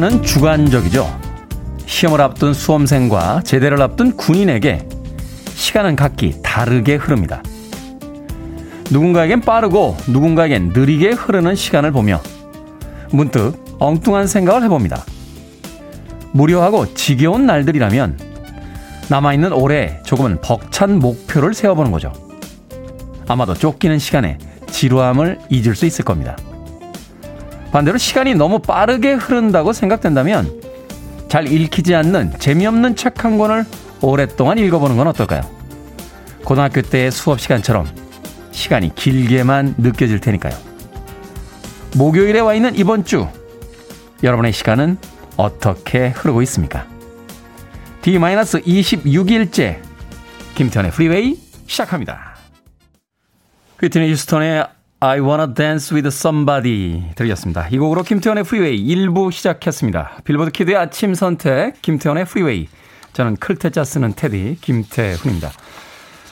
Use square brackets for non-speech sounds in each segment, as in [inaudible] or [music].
시간은 주관적이죠. 시험을 앞둔 수험생과 제대를 앞둔 군인에게 시간은 각기 다르게 흐릅니다. 누군가에겐 빠르고 누군가에겐 느리게 흐르는 시간을 보며 문득 엉뚱한 생각을 해봅니다. 무료하고 지겨운 날들이라면 남아있는 올해 조금은 벅찬 목표를 세워보는 거죠. 아마도 쫓기는 시간에 지루함을 잊을 수 있을 겁니다. 반대로 시간이 너무 빠르게 흐른다고 생각된다면 잘 읽히지 않는 재미없는 책 한 권을 오랫동안 읽어보는 건 어떨까요? 고등학교 때의 수업 시간처럼 시간이 길게만 느껴질 테니까요. 목요일에 와 있는 이번 주 여러분의 시간은 어떻게 흐르고 있습니까? D-26일째 김태현의 프리웨이 시작합니다. 휘트니 휴스턴의 I Wanna Dance With Somebody 들으셨습니다. 이 곡으로 김태훈의 프리웨이 1부 시작했습니다. 빌보드 kid의 아침 선택 김태훈의 프리웨이 저는 클 태 자 쓰는 테디 김태훈입니다.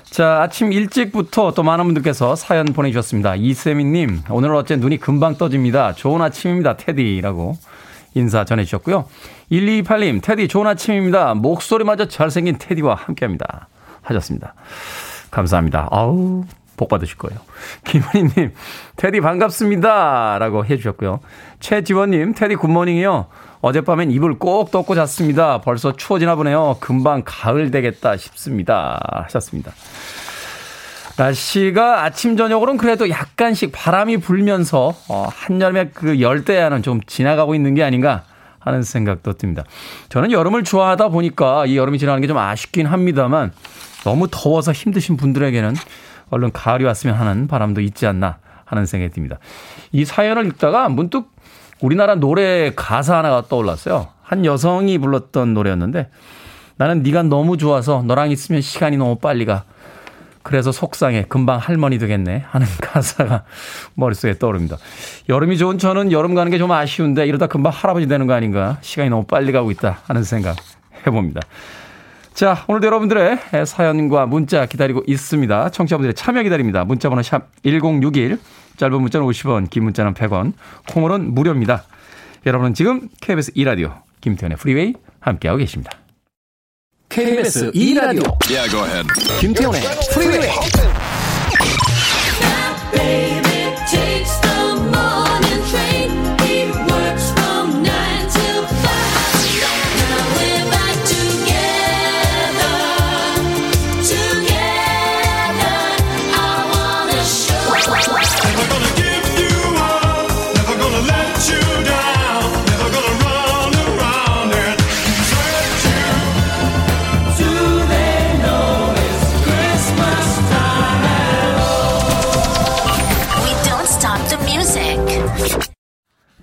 자, 아침 일찍부터 또 많은 분들께서 사연 보내주셨습니다. 이세미님, 오늘 어째 눈이 금방 떠집니다. 좋은 아침입니다, 테디라고 인사 전해주셨고요. 1228님, 테디 좋은 아침입니다. 목소리마저 잘생긴 테디와 함께합니다. 하셨습니다. 감사합니다. 아우, 복 받으실 거예요. 김은희님, 테디 반갑습니다. 라고 해주셨고요. 최지원님, 테디 굿모닝이요. 어젯밤엔 이불 꼭 덮고 잤습니다. 벌써 추워지나 보네요. 금방 가을 되겠다 싶습니다. 하셨습니다. 날씨가 아침 저녁으로는 그래도 약간씩 바람이 불면서 어, 한여름의 그 열대야는 좀 지나가고 있는 게 아닌가 하는 생각도 듭니다. 저는 여름을 좋아하다 보니까 이 여름이 지나가는 게 좀 아쉽긴 합니다만 너무 더워서 힘드신 분들에게는 얼른 가을이 왔으면 하는 바람도 있지 않나 하는 생각이 듭니다. 이 사연을 읽다가 문득 우리나라 노래 가사 하나가 떠올랐어요. 한 여성이 불렀던 노래였는데 나는 네가 너무 좋아서 너랑 있으면 시간이 너무 빨리 가. 그래서 속상해. 금방 할머니 되겠네. 하는 [laughs] 가사가 머릿속에 떠오릅니다. 여름이 좋은 저는 여름 가는 게 좀 아쉬운데 이러다 금방 할아버지 되는 거 아닌가. 시간이 너무 빨리 가고 있다. 하는 생각 해봅니다. 자, 오늘도 여러분들의 사연과 문자 기다리고 있습니다. 청취자분들의 참여 기다립니다. 문자번호 샵 1061, 짧은 문자는 50원, 긴 문자는 100원, 콩으로는 무료입니다. 여러분은 지금 KBS 2라디오 김태훈의 프리웨이 함께하고 계십니다. KBS 2라디오 yeah, 김태훈의 프리웨이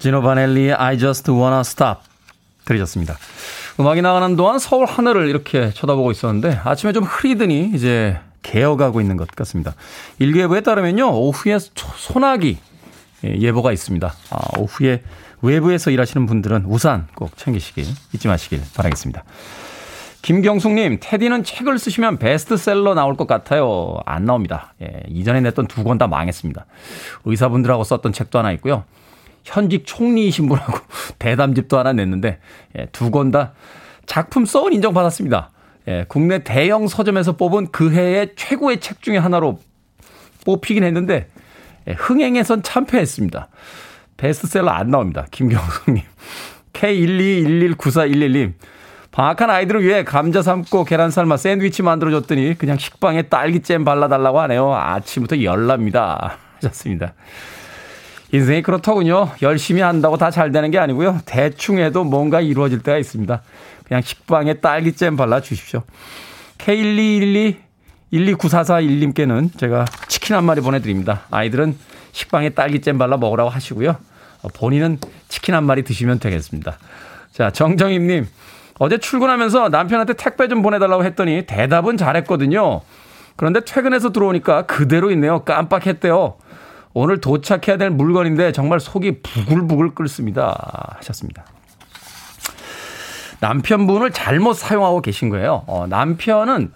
지노 바넬리의 I Just Wanna Stop 들으셨습니다. 음악이 나가는 동안 서울 하늘을 이렇게 쳐다보고 있었는데 아침에 좀 흐리더니 이제 개어가고 있는 것 같습니다. 일기예보에 따르면요 오후에 소나기 예, 예보가 있습니다. 아, 오후에 외부에서 일하시는 분들은 우산 꼭 챙기시길 잊지 마시길 바라겠습니다. 김경숙님, 테디는 책을 쓰시면 베스트셀러 나올 것 같아요. 안 나옵니다. 예, 이전에 냈던 두 권 다 망했습니다. 의사분들하고 썼던 책도 하나 있고요. 현직 총리이신 분하고 [laughs] 대담집도 하나 냈는데 예, 두권 다 작품 써온 인정받았습니다. 예, 국내 대형 서점에서 뽑은 그 해의 최고의 책 중에 하나로 뽑히긴 했는데 예, 흥행에선 참패했습니다. 베스트셀러 안 나옵니다. 김경숙님. [laughs] K121194111님. 방학한 아이들을 위해 감자 삶고 계란 삶아 샌드위치 만들어줬더니 그냥 식빵에 딸기잼 발라달라고 하네요. 아침부터 열납니다. [laughs] 하셨습니다. 인생이 그렇더군요. 열심히 한다고 다 잘 되는 게 아니고요. 대충 해도 뭔가 이루어질 때가 있습니다. 그냥 식빵에 딸기잼 발라 주십시오. K1212 129441님께는 제가 치킨 한 마리 보내드립니다. 아이들은 식빵에 딸기잼 발라 먹으라고 하시고요. 본인은 치킨 한 마리 드시면 되겠습니다. 자, 정정임님. 어제 출근하면서 남편한테 택배 좀 보내달라고 했더니 대답은 잘했거든요. 그런데 퇴근해서 들어오니까 그대로 있네요. 깜빡했대요. 오늘 도착해야 될 물건인데 정말 속이 부글부글 끓습니다. 하셨습니다. 남편분을 잘못 사용하고 계신 거예요. 어, 남편은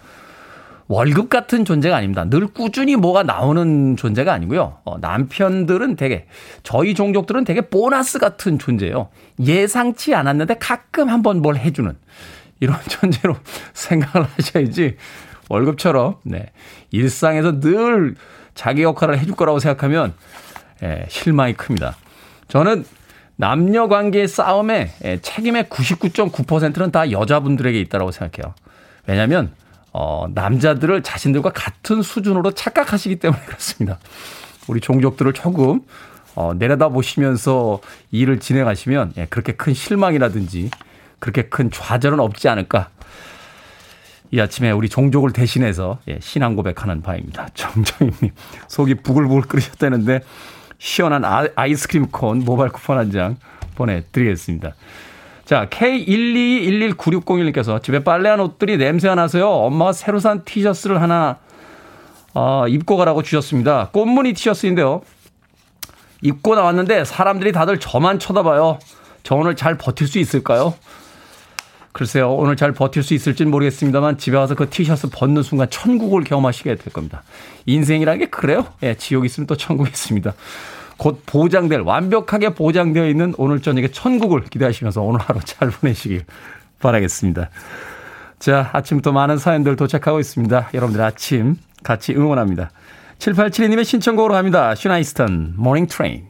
월급 같은 존재가 아닙니다. 늘 꾸준히 뭐가 나오는 존재가 아니고요. 어, 남편들은 되게 저희 종족들은 되게 보너스 같은 존재예요. 예상치 않았는데 가끔 한번 뭘 해주는 이런 [laughs] 존재로 생각을 하셔야지 월급처럼 네 일상에서 늘 자기 역할을 해줄 거라고 생각하면 예, 실망이 큽니다. 저는 남녀 관계의 싸움에 예, 책임의 99.9%는 다 여자분들에게 있다고 생각해요. 왜냐하면 어, 남자들을 자신들과 같은 수준으로 착각하시기 때문에 그렇습니다. 우리 종족들을 조금 어, 내려다 보시면서 일을 진행하시면 예, 그렇게 큰 실망이라든지 그렇게 큰 좌절은 없지 않을까. 이 아침에 우리 종족을 대신해서 예, 신앙 고백하는 바입니다. [laughs] 정정희님 속이 부글부글 끓으셨다는데 시원한 아, 아이스크림 콘 모바일 쿠폰 한 장 보내드리겠습니다. 자, K121196011께서 집에 빨래한 옷들이 냄새가 나서요. 엄마가 새로 산 티셔츠를 하나 어, 입고 가라고 주셨습니다. 꽃무늬 티셔츠인데요. 입고 나왔는데 사람들이 다들 저만 쳐다봐요. 저 오늘 잘 버틸 수 있을까요? 글쎄요, 오늘 잘 버틸 수 있을지는 모르겠습니다만 집에 와서 그 티셔츠 벗는 순간 천국을 경험하시게 될 겁니다. 인생이라는 게 그래요. 예, 지옥 있으면 또 천국 있습니다. 곧 보장될 완벽하게 보장되어 있는 오늘 저녁에 천국을 기대하시면서 오늘 하루 잘 보내시길 바라겠습니다. 자, 아침부터 많은 사연들 도착하고 있습니다. 여러분들 아침 같이 응원합니다. 7872님의 신청곡으로 합니다. 시나 이스턴 Morning Train.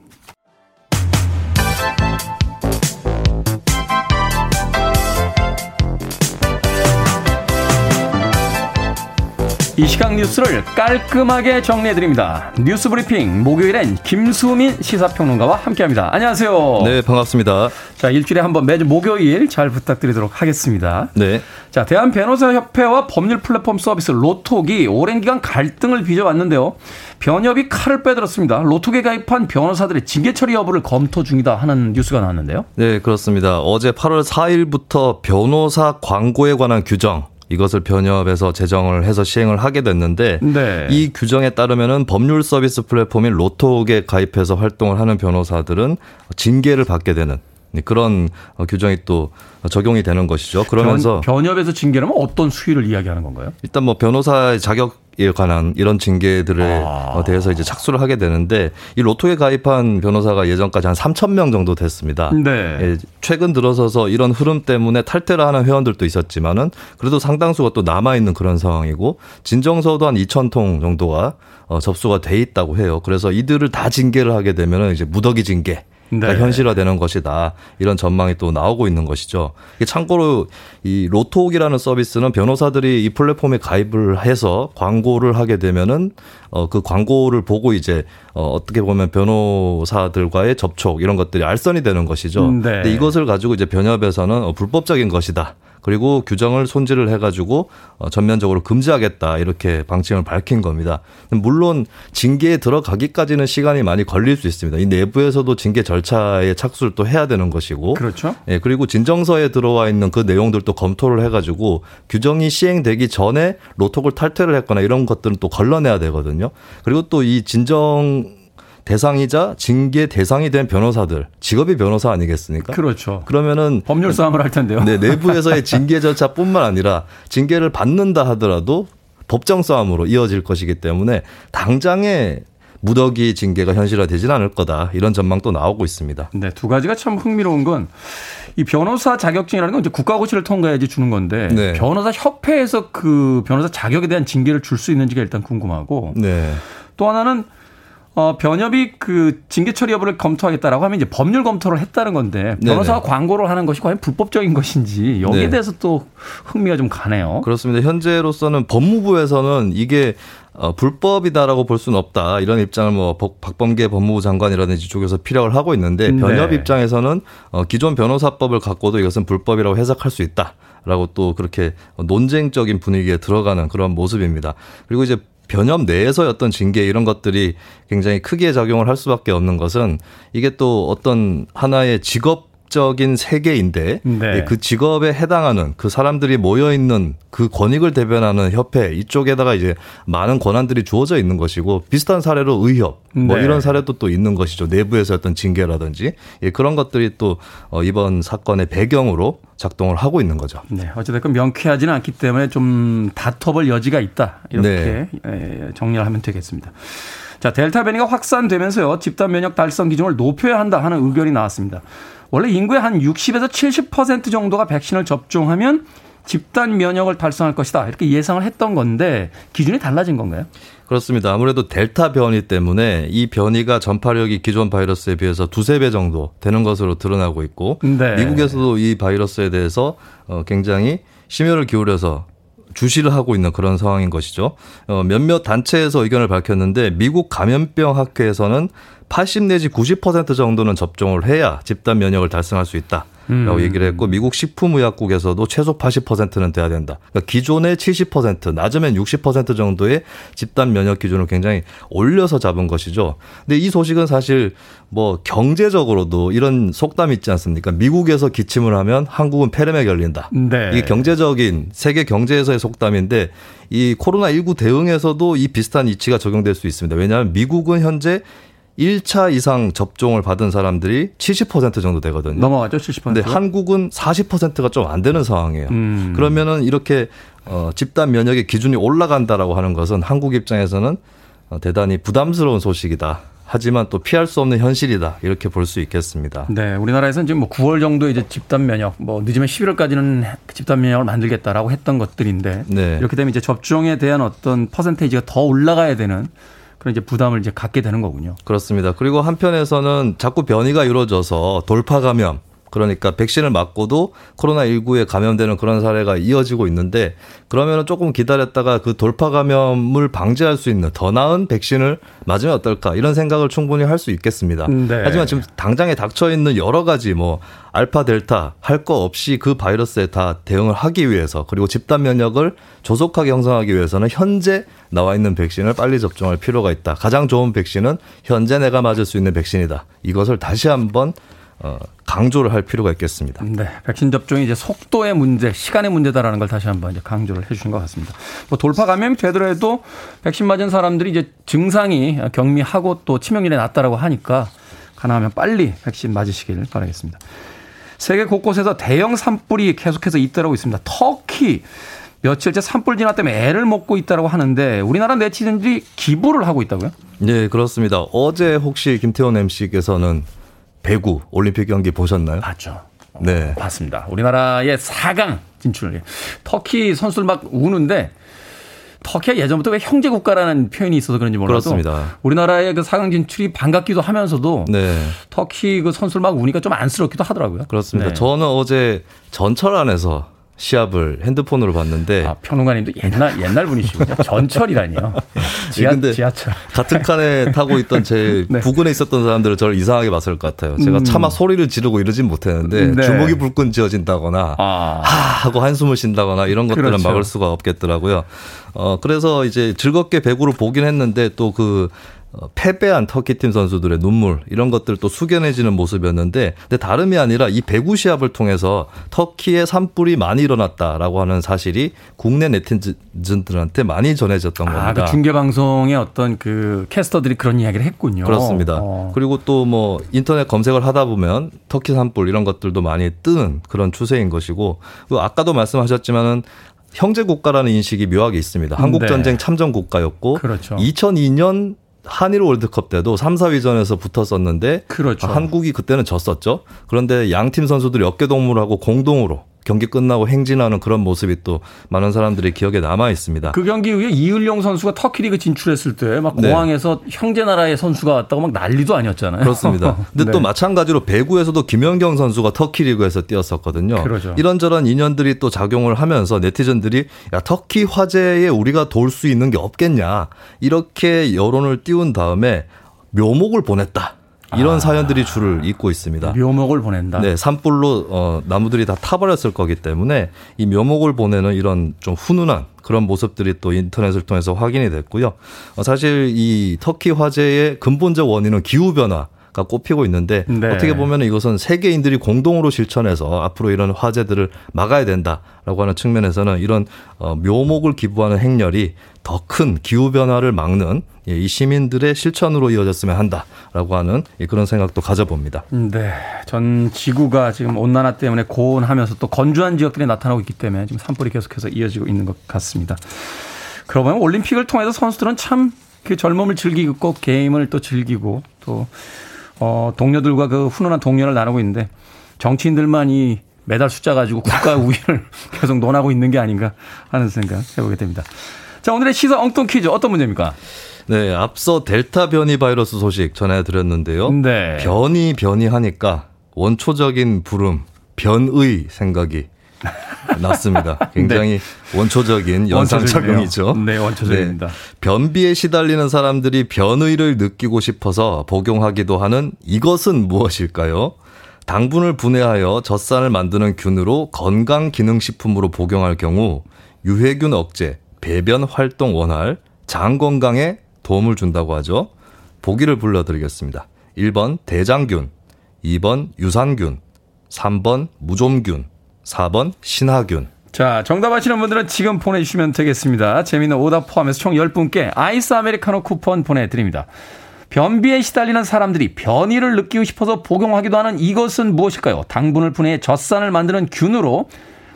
이 시각 뉴스를 깔끔하게 정리해드립니다. 뉴스 브리핑 목요일엔 김수민 시사평론가와 함께합니다. 안녕하세요. 네, 반갑습니다. 자, 일주일에 한번 매주 목요일 잘 부탁드리도록 하겠습니다. 네. 자, 대한 변호사 협회와 법률 플랫폼 서비스 로톡이 오랜 기간 갈등을 빚어왔는데요. 변협이 칼을 빼들었습니다. 로톡에 가입한 변호사들의 징계 처리 여부를 검토 중이다 하는 뉴스가 나왔는데요. 네, 그렇습니다. 어제 8월 4일부터 변호사 광고에 관한 규정 이것을 변협에서 제정을 해서 시행을 하게 됐는데 네. 이 규정에 따르면은 법률 서비스 플랫폼인 로톡에 가입해서 활동을 하는 변호사들은 징계를 받게 되는 그런 규정이 또 적용이 되는 것이죠. 그러면서 변, 협에서 징계라면 어떤 수위를 이야기하는 건가요? 일단 뭐 변호사의 자격 에 관한 이런 징계들에 아. 대해서 이제 착수를 하게 되는데 이 로또에 가입한 변호사가 예전까지 한 3천 명 정도 됐습니다. 네. 예, 최근 들어서서 이런 흐름 때문에 탈퇴를 하는 회원들도 있었지만은 그래도 상당수가 또 남아 있는 그런 상황이고 진정서도 한 2천 통 정도가 어, 접수가 돼 있다고 해요. 그래서 이들을 다 징계를 하게 되면은 이제 무더기 징계 그러니까 네. 현실화되는 것이다. 이런 전망이 또 나오고 있는 것이죠. 참고로 이 로톡이라는 서비스는 변호사들이 이 플랫폼에 가입을 해서 광고를 하게 되면은 어그 광고를 보고 이제 어 어떻게 보면 변호사들과의 접촉 이런 것들이 알선이 되는 것이죠. 네. 근데 이것을 가지고 이제 변협에서는 어 불법적인 것이다. 그리고 규정을 손질을 해가지고 어, 전면적으로 금지하겠다 이렇게 방침을 밝힌 겁니다. 물론 징계에 들어가기까지는 시간이 많이 걸릴 수 있습니다. 이 내부에서도 징계 절차에 착수를 또 해야 되는 것이고, 그렇죠. 예 그리고 진정서에 들어와 있는 그 내용들도 검토를 해가지고 규정이 시행되기 전에 로톡을 탈퇴를 했거나 이런 것들은 또 걸러내야 되거든요. 그리고 또 이 진정 대상이자 징계 대상이 된 변호사들 직업이 변호사 아니겠습니까? 그렇죠. 그러면은 법률 싸움을 할 텐데요. 네, 내부에서의 징계 절차뿐만 아니라 징계를 받는다 하더라도 법정 싸움으로 이어질 것이기 때문에 당장에 무더기 징계가 현실화되지는 않을 거다 이런 전망도 나오고 있습니다. 네, 두 가지가 참 흥미로운 건 이 변호사 자격증이라는 건 이제 국가고시를 통과해야지 주는 건데 네. 변호사 협회에서 그 변호사 자격에 대한 징계를 줄 수 있는지가 일단 궁금하고 네. 또 하나는 어, 변협이 그 징계 처리 여부를 검토하겠다라고 하면 이제 법률 검토를 했다는 건데 변호사가 네네. 광고를 하는 것이 과연 불법적인 것인지 여기에 네. 대해서 또 흥미가 좀 가네요. 그렇습니다. 현재로서는 법무부에서는 이게 어, 불법이다라고 볼 수는 없다. 이런 입장을 뭐 박범계 법무부 장관이라든지 쪽에서 피력을 하고 있는데 네. 변협 네. 입장에서는 어, 기존 변호사법을 갖고도 이것은 불법이라고 해석할 수 있다. 라고 또 그렇게 논쟁적인 분위기에 들어가는 그런 모습입니다. 그리고 이제 변협 내에서의 어떤 징계 이런 것들이 굉장히 크게 작용을 할 수밖에 없는 것은 이게 또 어떤 하나의 직업 직업적인 세계인데 네. 그 직업에 해당하는 그 사람들이 모여 있는 그 권익을 대변하는 협회 이쪽에다가 이제 많은 권한들이 주어져 있는 것이고 비슷한 사례로 의협 뭐 네. 이런 사례도 또 있는 것이죠. 내부에서 어떤 징계라든지 예, 그런 것들이 또 어, 이번 사건의 배경으로 작동을 하고 있는 거죠. 네. 어쨌든 명쾌하지는 않기 때문에 좀 다퉈볼 여지가 있다. 이렇게 네. 예, 정리를 하면 되겠습니다. 자, 델타 변이가 확산되면서요. 집단 면역 달성 기준을 높여야 한다 하는 의견이 나왔습니다. 원래 인구의 한 60에서 70% 정도가 백신을 접종하면 집단 면역을 달성할 것이다. 이렇게 예상을 했던 건데 기준이 달라진 건가요? 그렇습니다. 아무래도 델타 변이 때문에 이 변이가 전파력이 기존 바이러스에 비해서 두세 배 정도 되는 것으로 드러나고 있고 네. 미국에서도 이 바이러스에 대해서 어, 굉장히 심혈을 기울여서 주시를 하고 있는 그런 상황인 것이죠. 어, 몇몇 단체에서 의견을 밝혔는데 미국 감염병 학회에서는 80 내지 90% 정도는 접종을 해야 집단 면역을 달성할 수 있다. 라고 음. 얘기를 했고 미국 식품의약국에서도 최소 80%는 돼야 된다. 그러니까 기존의 70% 낮으면 60% 정도의 집단 면역 기준을 굉장히 올려서 잡은 것이죠. 근데 이 소식은 사실 뭐 경제적으로도 이런 속담이 있지 않습니까? 미국에서 기침을 하면 한국은 폐렴에 걸린다. 네. 이게 경제적인 세계 경제에서의 속담인데 이 코로나 19 대응에서도 이 비슷한 이치가 적용될 수 있습니다. 왜냐하면 미국은 현재 1차 이상 접종을 받은 사람들이 70% 정도 되거든요. 넘어가죠, 70%. 근데 한국은 40%가 좀 안 되는 상황이에요. 음. 그러면은 이렇게 어, 집단 면역의 기준이 올라간다라고 하는 것은 한국 입장에서는 어, 대단히 부담스러운 소식이다. 하지만 또 피할 수 없는 현실이다 이렇게 볼 수 있겠습니다. 네, 우리나라에서는 지금 뭐 9월 정도 이제 집단 면역, 뭐 늦으면 11월까지는 집단 면역을 만들겠다라고 했던 것들인데 네. 이렇게 되면 이제 접종에 대한 어떤 퍼센테이지가 더 올라가야 되는 그런 이제 부담을 이제 갖게 되는 거군요. 그렇습니다. 그리고 한편에서는 자꾸 변이가 이루어져서 돌파 감염 그러니까 백신을 맞고도 코로나19에 감염되는 그런 사례가 이어지고 있는데 그러면은 조금 기다렸다가 그 돌파 감염을 방지할 수 있는 더 나은 백신을 맞으면 어떨까 이런 생각을 충분히 할 수 있겠습니다. 네. 하지만 지금 당장에 닥쳐 있는 여러 가지 뭐 알파 델타 할 거 없이 그 바이러스에 다 대응을 하기 위해서 그리고 집단 면역을 조속하게 형성하기 위해서는 현재 나와 있는 백신을 빨리 접종할 필요가 있다. 가장 좋은 백신은 현재 내가 맞을 수 있는 백신이다. 이것을 다시 한번 어, 강조를 할 필요가 있겠습니다. 네. 백신 접종이 이제 속도의 문제, 시간의 문제다라는 걸 다시 한번 이제 강조를 해 주신 것 같습니다. 뭐 돌파 감염이 되더라도 백신 맞은 사람들이 이제 증상이 경미하고 또 치명률이 낮다라고 하니까 가능하면 빨리 백신 맞으시길 바라겠습니다. 세계 곳곳에서 대형 산불이 계속해서 잇따르고 있습니다. 터키 며칠째 산불 진화 때문에 애를 먹고 있다고 하는데 우리나라 네티즌들이 기부를 하고 있다고요? 네, 그렇습니다. 어제 혹시 김태원 MC께서는 배구 올림픽 경기 보셨나요? 봤죠. 네. 봤습니다. 우리나라의 4강 진출. 터키 선수들 막 우는데 터키가 예전부터 왜 형제 국가라는 표현이 있어서 그런지 몰라도 그렇습니다. 우리나라의 그 4강 진출이 반갑기도 하면서도 네. 터키 그 선수를 막 우니까 좀 안쓰럽기도 하더라고요. 그렇습니다. 네. 저는 어제 전철 안에서 시합을 핸드폰으로 봤는데 아, 평론가님도 옛날 옛날 분이시군요. [laughs] 전철이라니요. 지하, 네, 지하철. 같은 칸에 타고 있던 제 [laughs] 네. 부근에 있었던 사람들은 저를 이상하게 봤을 것 같아요. 제가 음. 차마 소리를 지르고 이러진 못했는데 네. 주먹이 불끈 쥐어진다거나 아. 하 하고 한숨을 쉰다거나 이런 것들은 그렇죠. 막을 수가 없겠더라고요. 어 그래서 이제 즐겁게 배구를 보긴 했는데 또그 어, 패배한 터키팀 선수들의 눈물 이런 것들 또 숙연해지는 모습이었는데 근데 다름이 아니라 이 배구 시합을 통해서 터키의 산불이 많이 일어났다라고 하는 사실이 국내 네티즌들한테 많이 전해졌던 아, 겁니다. 그 중계 방송의 어떤 그 캐스터들이 그런 이야기를 했군요. 그렇습니다. 어. 그리고 또 뭐 인터넷 검색을 하다 보면 터키 산불 이런 것들도 많이 뜨는 그런 추세인 것이고 아까도 말씀하셨지만은 형제 국가라는 인식이 묘하게 있습니다. 한국 전쟁 네. 참전 국가였고 그렇죠. 2002년 한일 월드컵 때도 3, 4위전에서 붙었었는데 그렇죠. 한국이 그때는 졌었죠. 그런데 양팀 선수들이 어깨 동무를 하고 공동으로 경기 끝나고 행진하는 그런 모습이 또 많은 사람들이 기억에 남아 있습니다. 그 경기 후에 이을용 선수가 터키 리그 진출했을 때막 네. 공항에서 형제 나라의 선수가 왔다고 막 난리도 아니었잖아요. 그렇습니다. [laughs] 근데 네. 또 마찬가지로 배구에서도 김연경 선수가 터키 리그에서 뛰었었거든요. 그러죠. 이런저런 인연들이 또 작용을 하면서 네티즌들이 야 터키 화제에 우리가 돌수 있는 게 없겠냐 이렇게 여론을 띄운 다음에 묘목을 보냈다. 이런 아. 사연들이 줄을 잇고 있습니다. 묘목을 보낸다. 네, 산불로 어, 나무들이 다 타버렸을 거기 때문에 이 묘목을 보내는 이런 좀 훈훈한 그런 모습들이 또 인터넷을 통해서 확인이 됐고요. 어, 사실 이 터키 화재의 근본적 원인은 기후 변화. 가 꼽히고 있는데 네. 어떻게 보면 이것은 세계인들이 공동으로 실천해서 앞으로 이런 화재들을 막아야 된다라고 하는 측면에서는 이런 어, 묘목을 기부하는 행렬이 더 큰 기후 변화를 막는 예, 이 시민들의 실천으로 이어졌으면 한다라고 하는 그런 생각도 가져봅니다. 네, 전 지구가 지금 온난화 때문에 고온하면서 또 건조한 지역들이 나타나고 있기 때문에 지금 산불이 계속해서 이어지고 있는 것 같습니다. 그러고 보면 올림픽을 통해서 선수들은 참 그 젊음을 즐기고 게임을 또 즐기고 또 어, 동료들과 그 훈훈한 동료를 나누고 있는데 정치인들만 이 메달 숫자 가지고 국가 [laughs] 우위를 계속 논하고 있는 게 아닌가 하는 생각 해보게 됩니다. 자, 오늘의 시사 엉뚱 퀴즈 어떤 문제입니까? 네, 앞서 델타 변이 바이러스 소식 전해드렸는데요. 네. 변이 변이 하니까 원초적인 부름, 변의 생각이 [laughs] 났습니다. 굉장히 네. 원초적인 연상작용이죠. 네, 원초적입니다. 네. 변비에 시달리는 사람들이 변의를 느끼고 싶어서 복용하기도 하는 이것은 무엇일까요? 당분을 분해하여 젖산을 만드는 균으로 건강 기능식품으로 복용할 경우 유해균 억제, 배변 활동 원활, 장 건강에 도움을 준다고 하죠. 보기를 불러드리겠습니다. 1번 대장균, 2번 유산균, 3번 무좀균, 4번 신하균. 자, 정답 아시는 분들은 지금 보내주시면 되겠습니다. 재미있는 오답 포함해서 총 10분께 아이스 아메리카노 쿠폰 보내드립니다. 변비에 시달리는 사람들이 변이를 느끼고 싶어서 복용하기도 하는 이것은 무엇일까요? 당분을 분해해 젖산을 만드는 균으로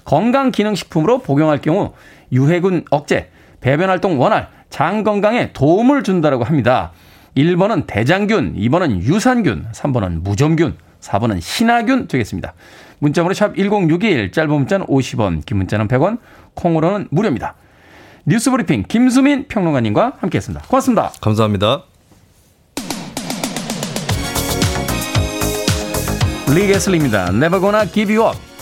건강기능식품으로 복용할 경우 유해균 억제, 배변활동 원활, 장 건강에 도움을 준다고 합니다. 1번은 대장균, 2번은 유산균, 3번은 무좀균, 4번은 신하균 되겠습니다. 문자번호 샵 1061, 짧은 문자는 50원, 긴 문자는 100원, 콩으로는 무료입니다. 뉴스브리핑 김수민 평론가님과 함께했습니다. 고맙습니다. 감사합니다. 리게슬입니다. Never gonna give you up.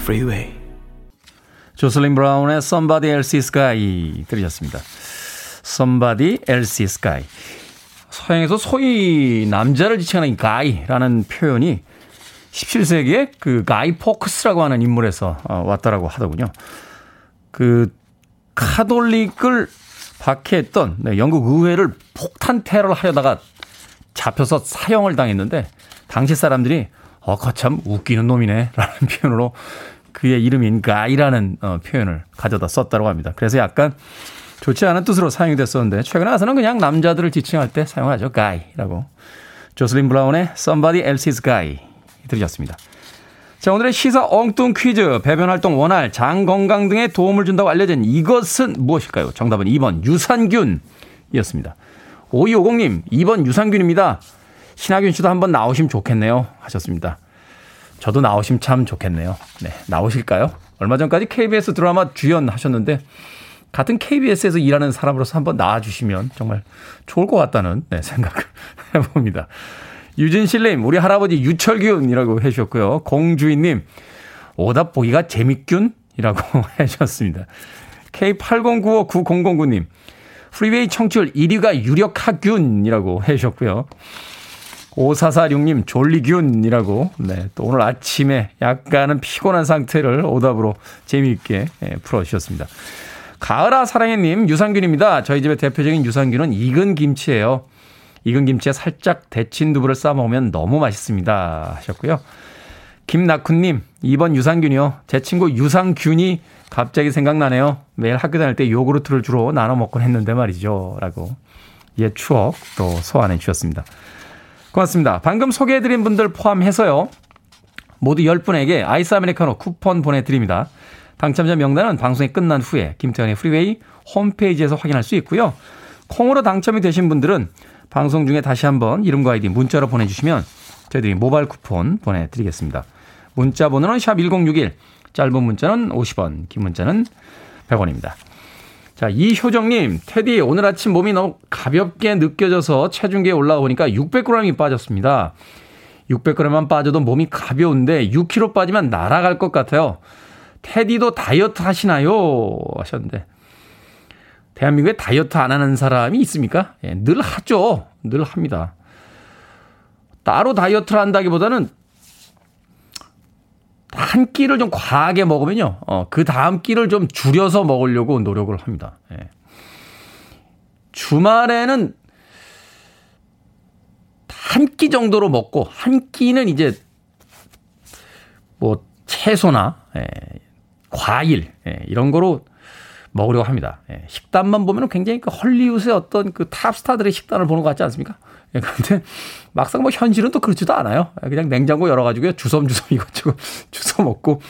Freeway. 조슬린 브라운의 Somebody Else's Sky 들으셨습니다. Somebody Else's Sky. 서양에서 소위 남자를 지칭하는 가이라는 표현이 17세기에 그 가이 포크스라고 하는 인물에서 어, 왔다라고 하더군요. 그 카톨릭을 박해했던 네, 영국 의회를 폭탄 테러를 하려다가 잡혀서 사형을 당했는데 당시 사람들이 어, 거참 웃기는 놈이네 [laughs] 라는 표현으로 그의 이름인 가이라는 어, 표현을 가져다 썼다고 합니다. 그래서 약간 좋지 않은 뜻으로 사용이 됐었는데 최근에 와서는 그냥 남자들을 지칭할 때 사용하죠. 가이라고. 조슬린 브라운의 Somebody Else's Guy 들으셨습니다. 자, 오늘의 시사 엉뚱 퀴즈. 배변 활동 원활, 장 건강 등에 도움을 준다고 알려진 이것은 무엇일까요? 정답은 2번 유산균이었습니다. 5250님, 2번 유산균입니다. 신하균 씨도 한번 나오시면 좋겠네요. 하셨습니다. 저도 나오시면 참 좋겠네요. 네, 나오실까요? 얼마 전까지 KBS 드라마 주연 하셨는데 같은 KBS에서 일하는 사람으로서 한번 나와주시면 정말 좋을 것 같다는 네, 생각을 [laughs] 해봅니다. 유진실님, 우리 할아버지 유철균이라고 해주셨고요. 공주인님, 오답 보기가 재밌균이라고 [laughs] 해주셨습니다. K80959009님, 프리웨이 청취율 1위가 유력하균이라고 해주셨고요. 5446님 졸리균이라고 네, 또 오늘 아침에 약간은 피곤한 상태를 오답으로 재미있게 예, 풀어주셨습니다. 가을아 사랑해님 유산균입니다. 저희 집의 대표적인 유산균은 익은 김치예요. 익은 김치에 살짝 데친 두부를 싸 먹으면 너무 맛있습니다. 하셨고요. 김나쿤님 2번 유산균이요. 제 친구 유산균이 갑자기 생각나네요. 매일 학교 다닐 때 요구르트를 주로 나눠 먹곤 했는데 말이죠. 라고 예 추억 또 소환해 주셨습니다. 고맙습니다. 방금 소개해드린 분들 포함해서요. 모두 10분에게 아이스 아메리카노 쿠폰 보내드립니다. 당첨자 명단은 방송이 끝난 후에 김태훈의 프리웨이 홈페이지에서 확인할 수 있고요. 콩으로 당첨이 되신 분들은 방송 중에 다시 한번 이름과 아이디 문자로 보내주시면 저희들이 모바일 쿠폰 보내드리겠습니다. 문자 번호는 샵 1061, 짧은 문자는 50원, 긴 문자는 100원입니다. 자, 이효정님, 테디, 오늘 아침 몸이 너무 가볍게 느껴져서 체중계에 올라오니까 600g이 빠졌습니다. 600g만 빠져도 몸이 가벼운데 6kg 빠지면 날아갈 것 같아요. 테디도 다이어트 하시나요? 하셨는데. 대한민국에 다이어트 안 하는 사람이 있습니까? 예, 늘 하죠. 늘 합니다. 따로 다이어트를 한다기보다는 한 끼를 좀 과하게 먹으면요. 어, 그 다음 끼를 좀 줄여서 먹으려고 노력을 합니다. 예. 주말에는 한 끼 정도로 먹고 한 끼는 이제 뭐 채소나 예, 과일 예, 이런 거로 먹으려고 합니다. 예, 식단만 보면 굉장히 그 헐리우드의 어떤 그 탑스타들의 식단을 보는 것 같지 않습니까? 예, 그런데 [laughs] 막상 뭐 현실은 또 그렇지도 않아요. 예, 그냥 냉장고 열어가지고 주섬주섬 [laughs] 이것저것 주워 먹고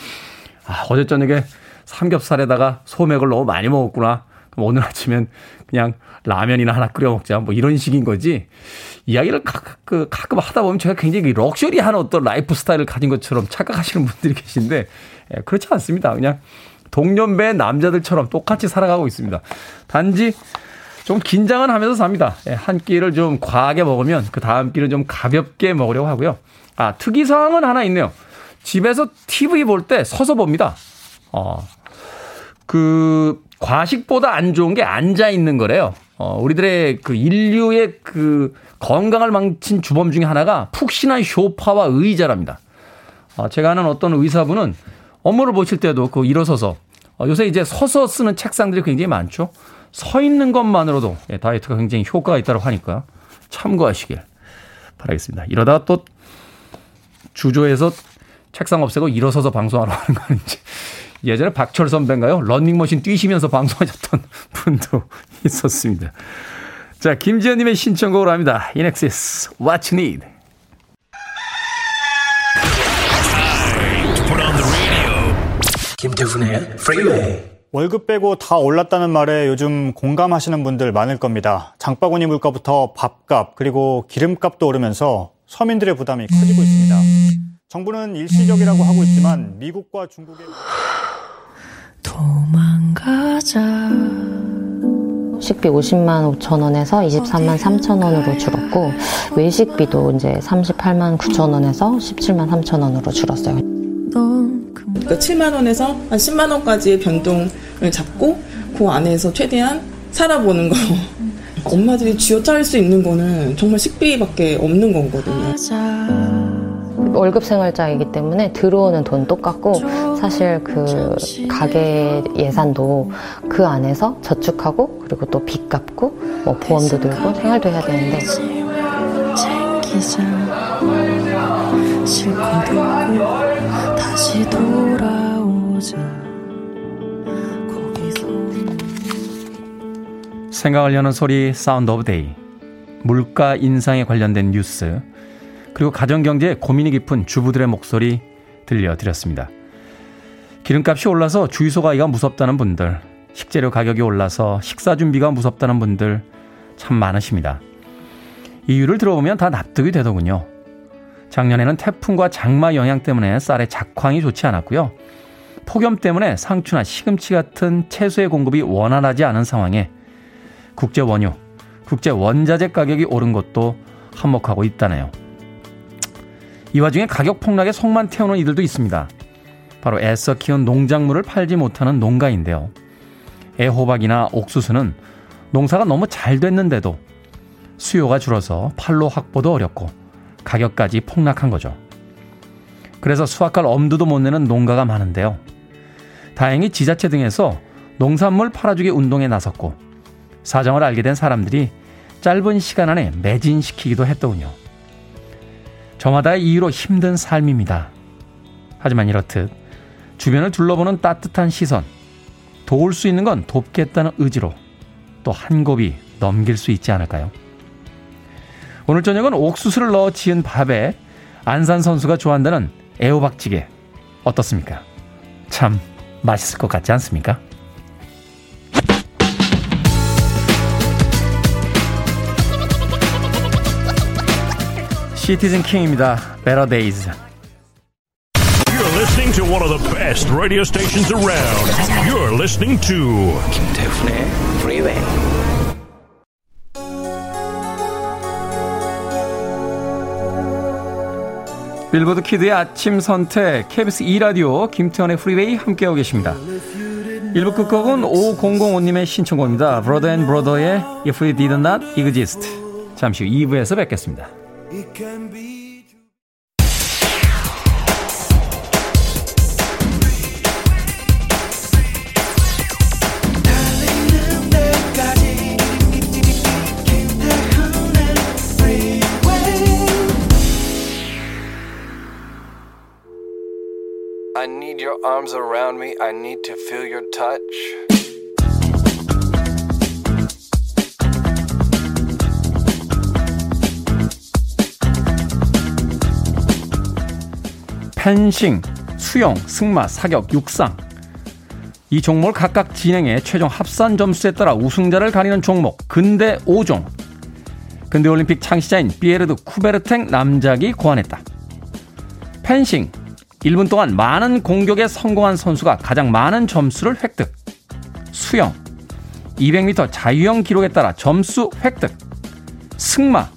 아, 어제 저녁에 삼겹살에다가 소맥을 너무 많이 먹었구나. 그럼 오늘 아침엔 그냥 라면이나 하나 끓여 먹자. 뭐 이런 식인 거지. 이야기를 가, 그, 가끔 하다 보면 제가 굉장히 럭셔리한 어떤 라이프 스타일을 가진 것처럼 착각하시는 분들이 계신데, 예, 그렇지 않습니다. 그냥 동년배 남자들처럼 똑같이 살아가고 있습니다. 단지 좀 긴장은 하면서 삽니다. 예, 한 끼를 좀 과하게 먹으면 그 다음 끼를 좀 가볍게 먹으려고 하고요. 아, 특이사항은 하나 있네요. 집에서 TV 볼 때 서서 봅니다. 어, 그, 과식보다 안 좋은 게 앉아 있는 거래요. 어, 우리들의 그 인류의 그 건강을 망친 주범 중에 하나가 푹신한 쇼파와 의자랍니다. 어, 제가 아는 어떤 의사분은 업무를 보실 때도 그 일어서서 어, 요새 이제 서서 쓰는 책상들이 굉장히 많죠. 서 있는 것만으로도 예, 다이어트가 굉장히 효과가 있다고 하니까 참고하시길 바라겠습니다. 이러다가 또 주조에서 책상 없애고 일어서서 방송하러 가는 거 아닌지. 예전에 박철 선배인가요? 런닝머신 뛰시면서 방송하셨던 [laughs] 분도 있었습니다. 자, 김지현님의 신청곡으로 합니다. 인엑시스, What You Need. 김태훈의 Freeway 월급 빼고 다 올랐다는 말에 요즘 공감하시는 분들 많을 겁니다. 장바구니 물가부터 밥값 그리고 기름값도 오르면서 서민들의 부담이 커지고 있습니다. 정부는 일시적이라고 하고 있지만 미국과 중국의 도망가자 식비 50만 5천 원에서 23만 3천 원으로 줄었고 외식비도 이제 38만 9천 원에서 17만 3천 원으로 줄었어요. 그러니까 7만 원에서 한 10만 원까지의 변동을 잡고 그 안에서 최대한 살아보는 거. [laughs] 엄마들이 쥐어짜릴 수 있는 거는 정말 식비밖에 없는 거거든요. 월급 생활자이기 때문에 들어오는 돈 똑같고 사실 그 가게 예산도 그 안에서 저축하고 그리고 또 빚 갚고 뭐 보험도 들고 생활도 해야 되는데. 다시 돌아오자 생각을 여는 소리 Sound of Day 물가 인상에 관련된 뉴스 그리고 가정경제에 고민이 깊은 주부들의 목소리 들려드렸습니다. 기름값이 올라서 주유소 가기가 무섭다는 분들 식재료 가격이 올라서 식사 준비가 무섭다는 분들 참 많으십니다. 이유를 들어보면 다 납득이 되더군요. 작년에는 태풍과 장마 영향 때문에 쌀의 작황이 좋지 않았고요. 폭염 때문에 상추나 시금치 같은 채소의 공급이 원활하지 않은 상황에 국제 원유, 국제 원자재 가격이 오른 것도 한몫하고 있다네요. 이 와중에 가격 폭락에 속만 태우는 이들도 있습니다. 바로 애써 키운 농작물을 팔지 못하는 농가인데요. 애호박이나 옥수수는 농사가 너무 잘 됐는데도 수요가 줄어서 팔로 확보도 어렵고 가격까지 폭락한 거죠. 그래서 수확할 엄두도 못 내는 농가가 많은데요. 다행히 지자체 등에서 농산물 팔아주기 운동에 나섰고 사정을 알게 된 사람들이 짧은 시간 안에 매진시키기도 했더군요. 저마다의 이유로 힘든 삶입니다. 하지만 이렇듯 주변을 둘러보는 따뜻한 시선, 도울 수 있는 건 돕겠다는 의지로 또 한 곱이 넘길 수 있지 않을까요? 오늘 저녁은 옥수수를 넣어 지은 밥에 안산 선수가 좋아한다는 애호박찌개 어떻습니까? 참 맛있을 것 같지 않습니까? 시티즌 킹입니다. Better Days. You're listening to one of the best radio stations around. You're listening to 김태훈의 Freeway. Billboard Kid의 아침 선택 KBS 2라디오 김태훈의 Freeway 함께하고 계십니다. 1부 끝곡은 5005님의 신청곡입니다. Brother and Brother의 If We Did Not Exist. 잠시 후 2부에서 뵙겠습니다. Arms around me. I need to feel your touch. 펜싱, 수영, 승마, 사격, 육상. 이 종목을 각각 진행해 최종 합산 점수에 따라 우승자를 가리는 종목 근대 5종. 근대 올림픽 창시자인 비에르드 쿠베르탱 남작이 고안했다. 펜싱 1분 동안 많은 공격에 성공한 선수가 가장 많은 점수를 획득. 수영 200m 자유형 기록에 따라 점수 획득. 승마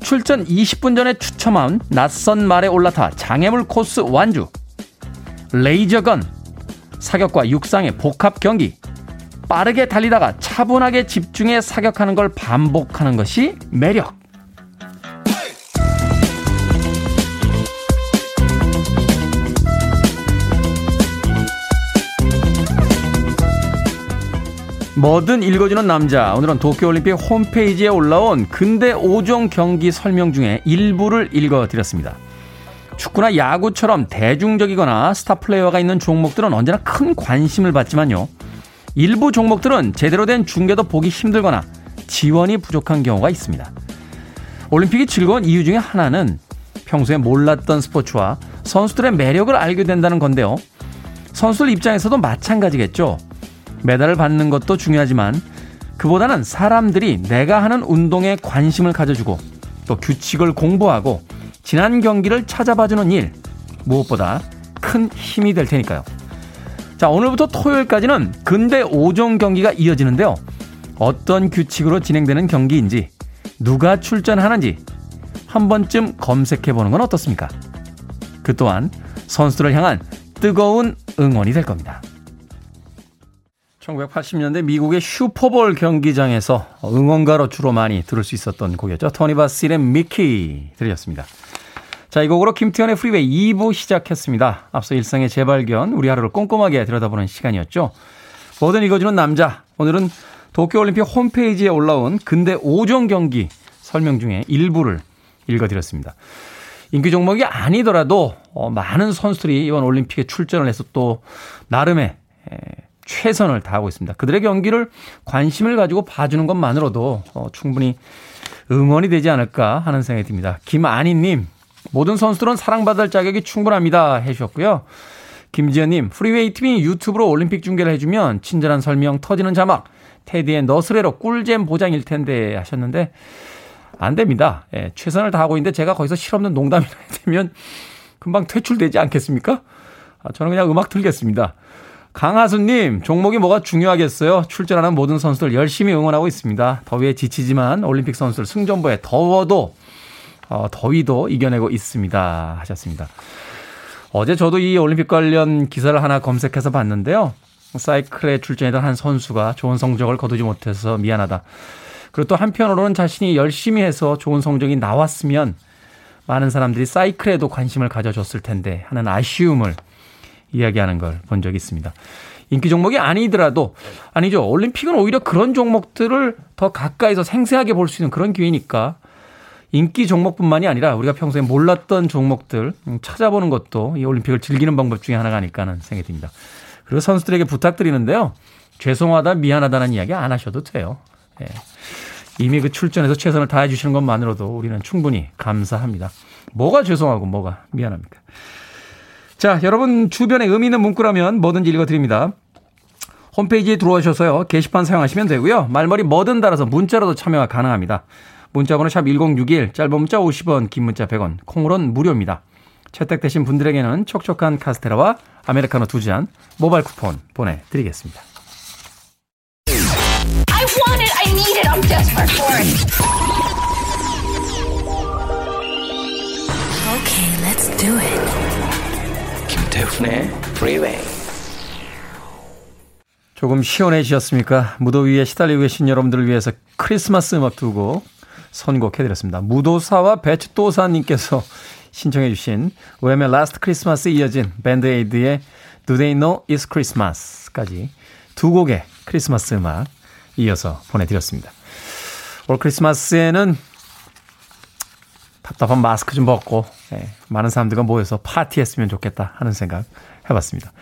출전 20분 전에 추첨한 낯선 말에 올라타 장애물 코스 완주. 레이저건 사격과 육상의 복합 경기. 빠르게 달리다가 차분하게 집중해 사격하는 걸 반복하는 것이 매력. 뭐든 읽어주는 남자. 오늘은 도쿄올림픽 홈페이지에 올라온 근대 5종 경기 설명 중에 일부를 읽어드렸습니다. 축구나 야구처럼 대중적이거나 스타 플레이어가 있는 종목들은 언제나 큰 관심을 받지만요. 일부 종목들은 제대로 된 중계도 보기 힘들거나 지원이 부족한 경우가 있습니다. 올림픽이 즐거운 이유 중에 하나는 평소에 몰랐던 스포츠와 선수들의 매력을 알게 된다는 건데요. 선수들 입장에서도 마찬가지겠죠. 메달을 받는 것도 중요하지만 그보다는 사람들이 내가 하는 운동에 관심을 가져주고 또 규칙을 공부하고 지난 경기를 찾아봐주는 일 무엇보다 큰 힘이 될 테니까요. 자, 오늘부터 토요일까지는 근대 5종 경기가 이어지는데요. 어떤 규칙으로 진행되는 경기인지 누가 출전하는지 한 번쯤 검색해 보는 건 어떻습니까? 그 또한 선수들을 향한 뜨거운 응원이 될 겁니다. 1980년대 미국의 슈퍼볼 경기장에서 응원가로 주로 많이 들을 수 있었던 곡이었죠. 토니 바실의 미키 들렸습니다. 자, 이 곡으로 김태훈의 Freeway 2부 시작했습니다. 앞서 일상의 재발견, 우리 하루를 꼼꼼하게 들여다보는 시간이었죠. 뭐든 읽어주는 남자. 오늘은 도쿄올림픽 홈페이지에 올라온 근대 5종 경기 설명 중에 일부를 읽어드렸습니다. 인기 종목이 아니더라도 어, 많은 선수들이 이번 올림픽에 출전을 해서 또 나름의 최선을 다하고 있습니다. 그들의 경기를 관심을 가지고 봐주는 것만으로도 어, 충분히 응원이 되지 않을까 하는 생각이 듭니다. 김아니님, 모든 선수들은 사랑받을 자격이 충분합니다. 해주셨고요. 김지현님, 프리웨이 팀이 유튜브로 올림픽 중계를 해주면 친절한 설명, 터지는 자막, 테디의 너스레로 꿀잼 보장일 텐데 하셨는데, 안 됩니다. 예, 최선을 다하고 있는데 제가 거기서 실없는 농담이나 [laughs] 되면 금방 퇴출되지 않겠습니까? 아, 저는 그냥 음악 틀겠습니다. 강하수님, 종목이 뭐가 중요하겠어요? 출전하는 모든 선수들 열심히 응원하고 있습니다. 더위에 지치지만 올림픽 선수들 승전보에 더워도, 어, 더위도 이겨내고 있습니다. 하셨습니다. 어제 저도 이 올림픽 관련 기사를 하나 검색해서 봤는데요. 사이클에 출전했던 한 선수가 좋은 성적을 거두지 못해서 미안하다. 그리고 또 한편으로는 자신이 열심히 해서 좋은 성적이 나왔으면 많은 사람들이 사이클에도 관심을 가져줬을 텐데 하는 아쉬움을 이야기하는 걸 본 적이 있습니다. 인기 종목이 아니더라도 아니죠. 올림픽은 오히려 그런 종목들을 더 가까이서 생생하게 볼 수 있는 그런 기회니까 인기 종목뿐만이 아니라 우리가 평소에 몰랐던 종목들 찾아보는 것도 이 올림픽을 즐기는 방법 중에 하나가 아닐까 하는 생각이 듭니다. 그리고 선수들에게 부탁드리는데요. 죄송하다, 미안하다는 이야기 안 하셔도 돼요. 예. 이미 그 출전해서 최선을 다해 주시는 것만으로도 우리는 충분히 감사합니다. 뭐가 죄송하고 뭐가 미안합니까? 자, 여러분 주변에 의미 있는 문구라면 뭐든지 읽어드립니다. 홈페이지에 들어오셔서요. 게시판 사용하시면 되고요. 말머리 뭐든 달아서 문자로도 참여가 가능합니다. 문자번호 샵 1061, 짧은 문자 50원, 긴 문자 100원, 콩으로는 무료입니다. 채택되신 분들에게는 촉촉한 카스테라와 아메리카노 두 잔 모바일 쿠폰 보내드리겠습니다. Okay, let's do it. 김태훈의 프리웨이 조금 시원해지셨습니까? 무더위에 시달리고 계신 여러분들을 위해서 크리스마스 음악 두고 선곡해드렸습니다. 무도사와 배추도사님께서 신청해 주신 Wham의 Last Christmas에 이어진 밴드에이드의 Do They Know It's Christmas까지 두 곡의 크리스마스 음악 이어서 보내드렸습니다. 올 크리스마스에는 답답한 마스크 좀 벗고 네, 많은 사람들과 모여서 파티했으면 좋겠다 하는 생각 해봤습니다.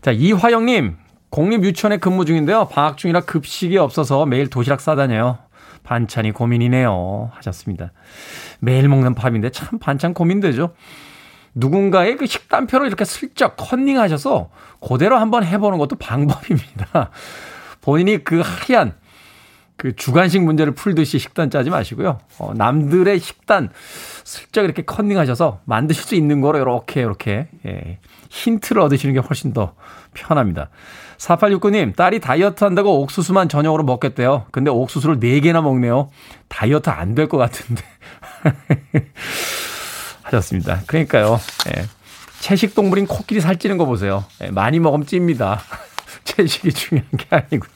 자 이화영님 공립유치원에 근무 중인데요. 방학 중이라 급식이 없어서 매일 도시락 싸다녀요. 반찬이 고민이네요. 하셨습니다. 매일 먹는 밥인데 참 반찬 고민되죠. 누군가의 그 식단표를 이렇게 슬쩍 컨닝하셔서 그대로 한번 해보는 것도 방법입니다. [laughs] 본인이 그 하얀 그 주관식 문제를 풀듯이 식단 짜지 마시고요. 어, 남들의 식단 슬쩍 이렇게 컨닝하셔서 만드실 수 있는 거로 이렇게 이렇게 예, 힌트를 얻으시는 게 훨씬 더 편합니다. 4869님, 딸이 다이어트 한다고 옥수수만 저녁으로 먹겠대요. 근데 옥수수를 4개나 먹네요. 다이어트 안 될 것 같은데. [laughs] 하셨습니다. 그러니까요. 예. 채식 동물인 코끼리 살찌는 거 보세요. 예, 많이 먹으면 찝니다. [laughs] 채식이 중요한 게 아니고.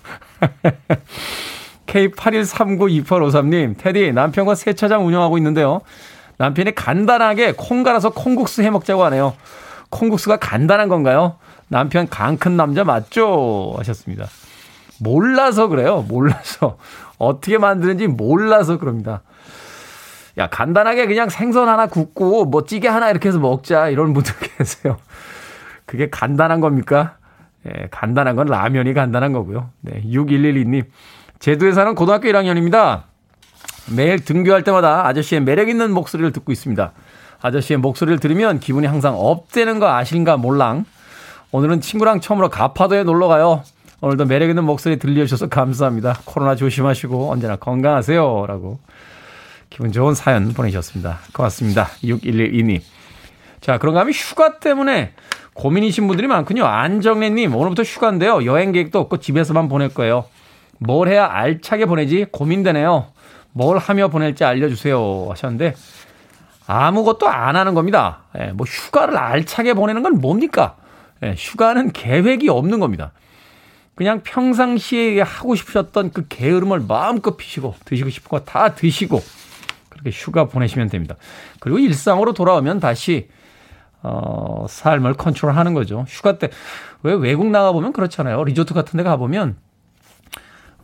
[laughs] K81392853님, 테디, 남편과 세차장 운영하고 있는데요. 남편이 간단하게 콩 갈아서 콩국수 해 먹자고 하네요. 콩국수가 간단한 건가요? 남편 강 큰 남자 맞죠? 하셨습니다. 몰라서 그래요. 몰라서. 어떻게 만드는지 몰라서 그럽니다. 야, 간단하게 그냥 생선 하나 굽고 뭐 찌개 하나 이렇게 해서 먹자. 이런 분들 [laughs] 계세요. 그게 간단한 겁니까? 예, 간단한 건 라면이 간단한 거고요. 네, 6112님. 제주에 사는 고등학교 1학년입니다. 매일 등교할 때마다 아저씨의 매력 있는 목소리를 듣고 있습니다. 아저씨의 목소리를 들으면 기분이 항상 업되는 거 아신가 몰랑. 오늘은 친구랑 처음으로 가파도에 놀러 가요. 오늘도 매력 있는 목소리 들려주셔서 감사합니다. 코로나 조심하시고 언제나 건강하세요. 라고 기분 좋은 사연 보내셨습니다. 고맙습니다. 6112님. 자, 그런가 하면 휴가 때문에 고민이신 분들이 많군요. 안정래님, 오늘부터 휴가인데요. 여행 계획도 없고 집에서만 보낼 거예요. 뭘 해야 알차게 보내지 고민되네요. 뭘 하며 보낼지 알려주세요. 하셨는데, 아무것도 안 하는 겁니다. 예, 뭐 휴가를 알차게 보내는 건 뭡니까? 예, 휴가는 계획이 없는 겁니다. 그냥 평상시에 하고 싶으셨던 그 게으름을 마음껏 피시고 드시고 싶은 거 다 드시고 그렇게 휴가 보내시면 됩니다. 그리고 일상으로 돌아오면 다시 어, 삶을 컨트롤하는 거죠. 휴가 때 왜 외국 나가 보면 그렇잖아요. 리조트 같은 데 가 보면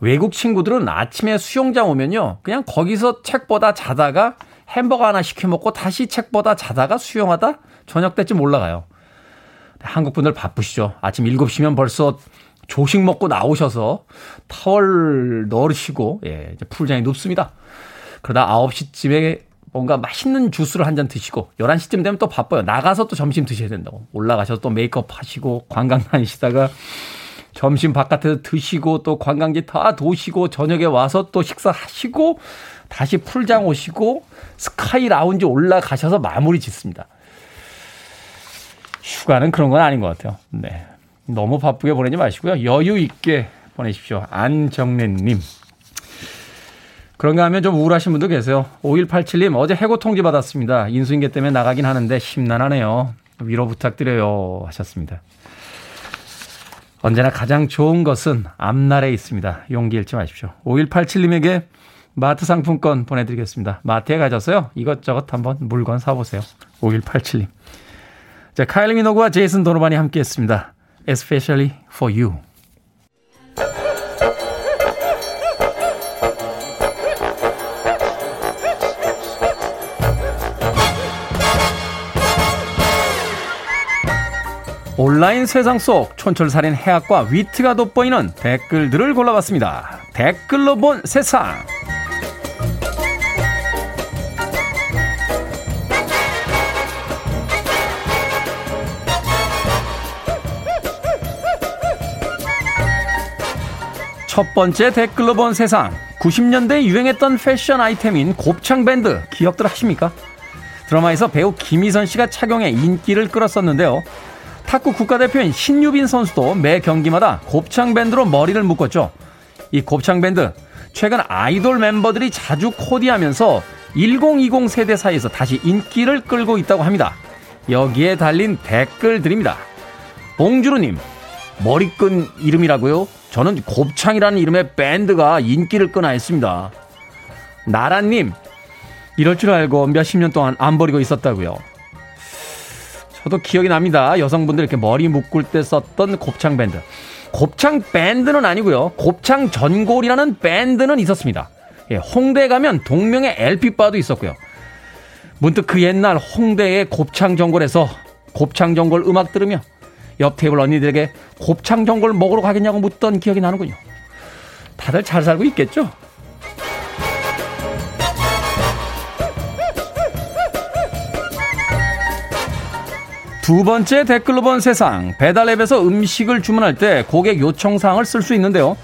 외국 친구들은 아침에 수영장 오면요. 그냥 거기서 책보다 자다가 햄버거 하나 시켜 먹고 다시 책보다 자다가 수영하다 저녁 때쯤 올라가요. 한국 분들 바쁘시죠. 아침 7시면 벌써 조식 먹고 나오셔서 타월 넣으시고 예, 풀장에 눕습니다. 그러다 9시쯤에 뭔가 맛있는 주스를 한 잔 드시고 11시쯤 되면 또 바빠요. 나가서 또 점심 드셔야 된다고. 올라가셔서 또 메이크업 하시고 관광 다니시다가 점심 바깥에서 드시고 또 관광지 다 도시고 저녁에 와서 또 식사하시고 다시 풀장 오시고 스카이 라운지 올라가셔서 마무리 짓습니다. 휴가는 그런 건 아닌 것 같아요. 네. 너무 바쁘게 보내지 마시고요. 여유 있게 보내십시오. 안정래님. 그런가 하면 좀 우울하신 분도 계세요. 5187님, 어제 해고 통지 받았습니다. 인수인계 때문에 나가긴 하는데 심란하네요. 위로 부탁드려요. 하셨습니다. 언제나 가장 좋은 것은 앞날에 있습니다. 용기 잃지 마십시오. 5187님에게 마트 상품권 보내드리겠습니다. 마트에 가셔서요. 이것저것 한번 물건 사보세요. 5187님. 자, 카일리 미노그와 제이슨 도노반이 함께 했습니다. Especially for you. 온라인 세상 속 촌철살인 해학과 위트가 돋보이는 댓글들을 골라봤습니다. 댓글로 본 세상. 첫 번째 댓글로 본 세상. 90년대에 유행했던 패션 아이템인 곱창 밴드 기억들 하십니까? 드라마에서 배우 김희선 씨가 착용해 인기를 끌었었는데요. 탁구 국가대표인 신유빈 선수도 매 경기마다 곱창밴드로 머리를 묶었죠. 이 곱창밴드, 최근 아이돌 멤버들이 자주 코디하면서 1020 세대 사이에서 다시 인기를 끌고 있다고 합니다. 여기에 달린 댓글들입니다. 봉주루님, 머리끈 이름이라고요? 저는 곱창이라는 이름의 밴드가 인기를 끄나 했습니다. 나라님, 이럴 줄 알고 몇십 년 동안 안 버리고 있었다고요. 저도 기억이 납니다. 여성분들 이렇게 머리 묶을 때 썼던 곱창 밴드. 곱창 밴드는 아니고요. 곱창 전골이라는 밴드는 있었습니다. 예, 홍대 가면 동명의 LP바도 있었고요. 문득 그 옛날 홍대의 곱창 전골에서 곱창 전골 음악 들으며 옆 테이블 언니들에게 곱창 전골 먹으러 가겠냐고 묻던 기억이 나는군요. 다들 잘 살고 있겠죠? 두 번째 댓글로 본 세상. 배달앱에서 음식을 주문할 때 고객 요청사항을 쓸 수 있는데요.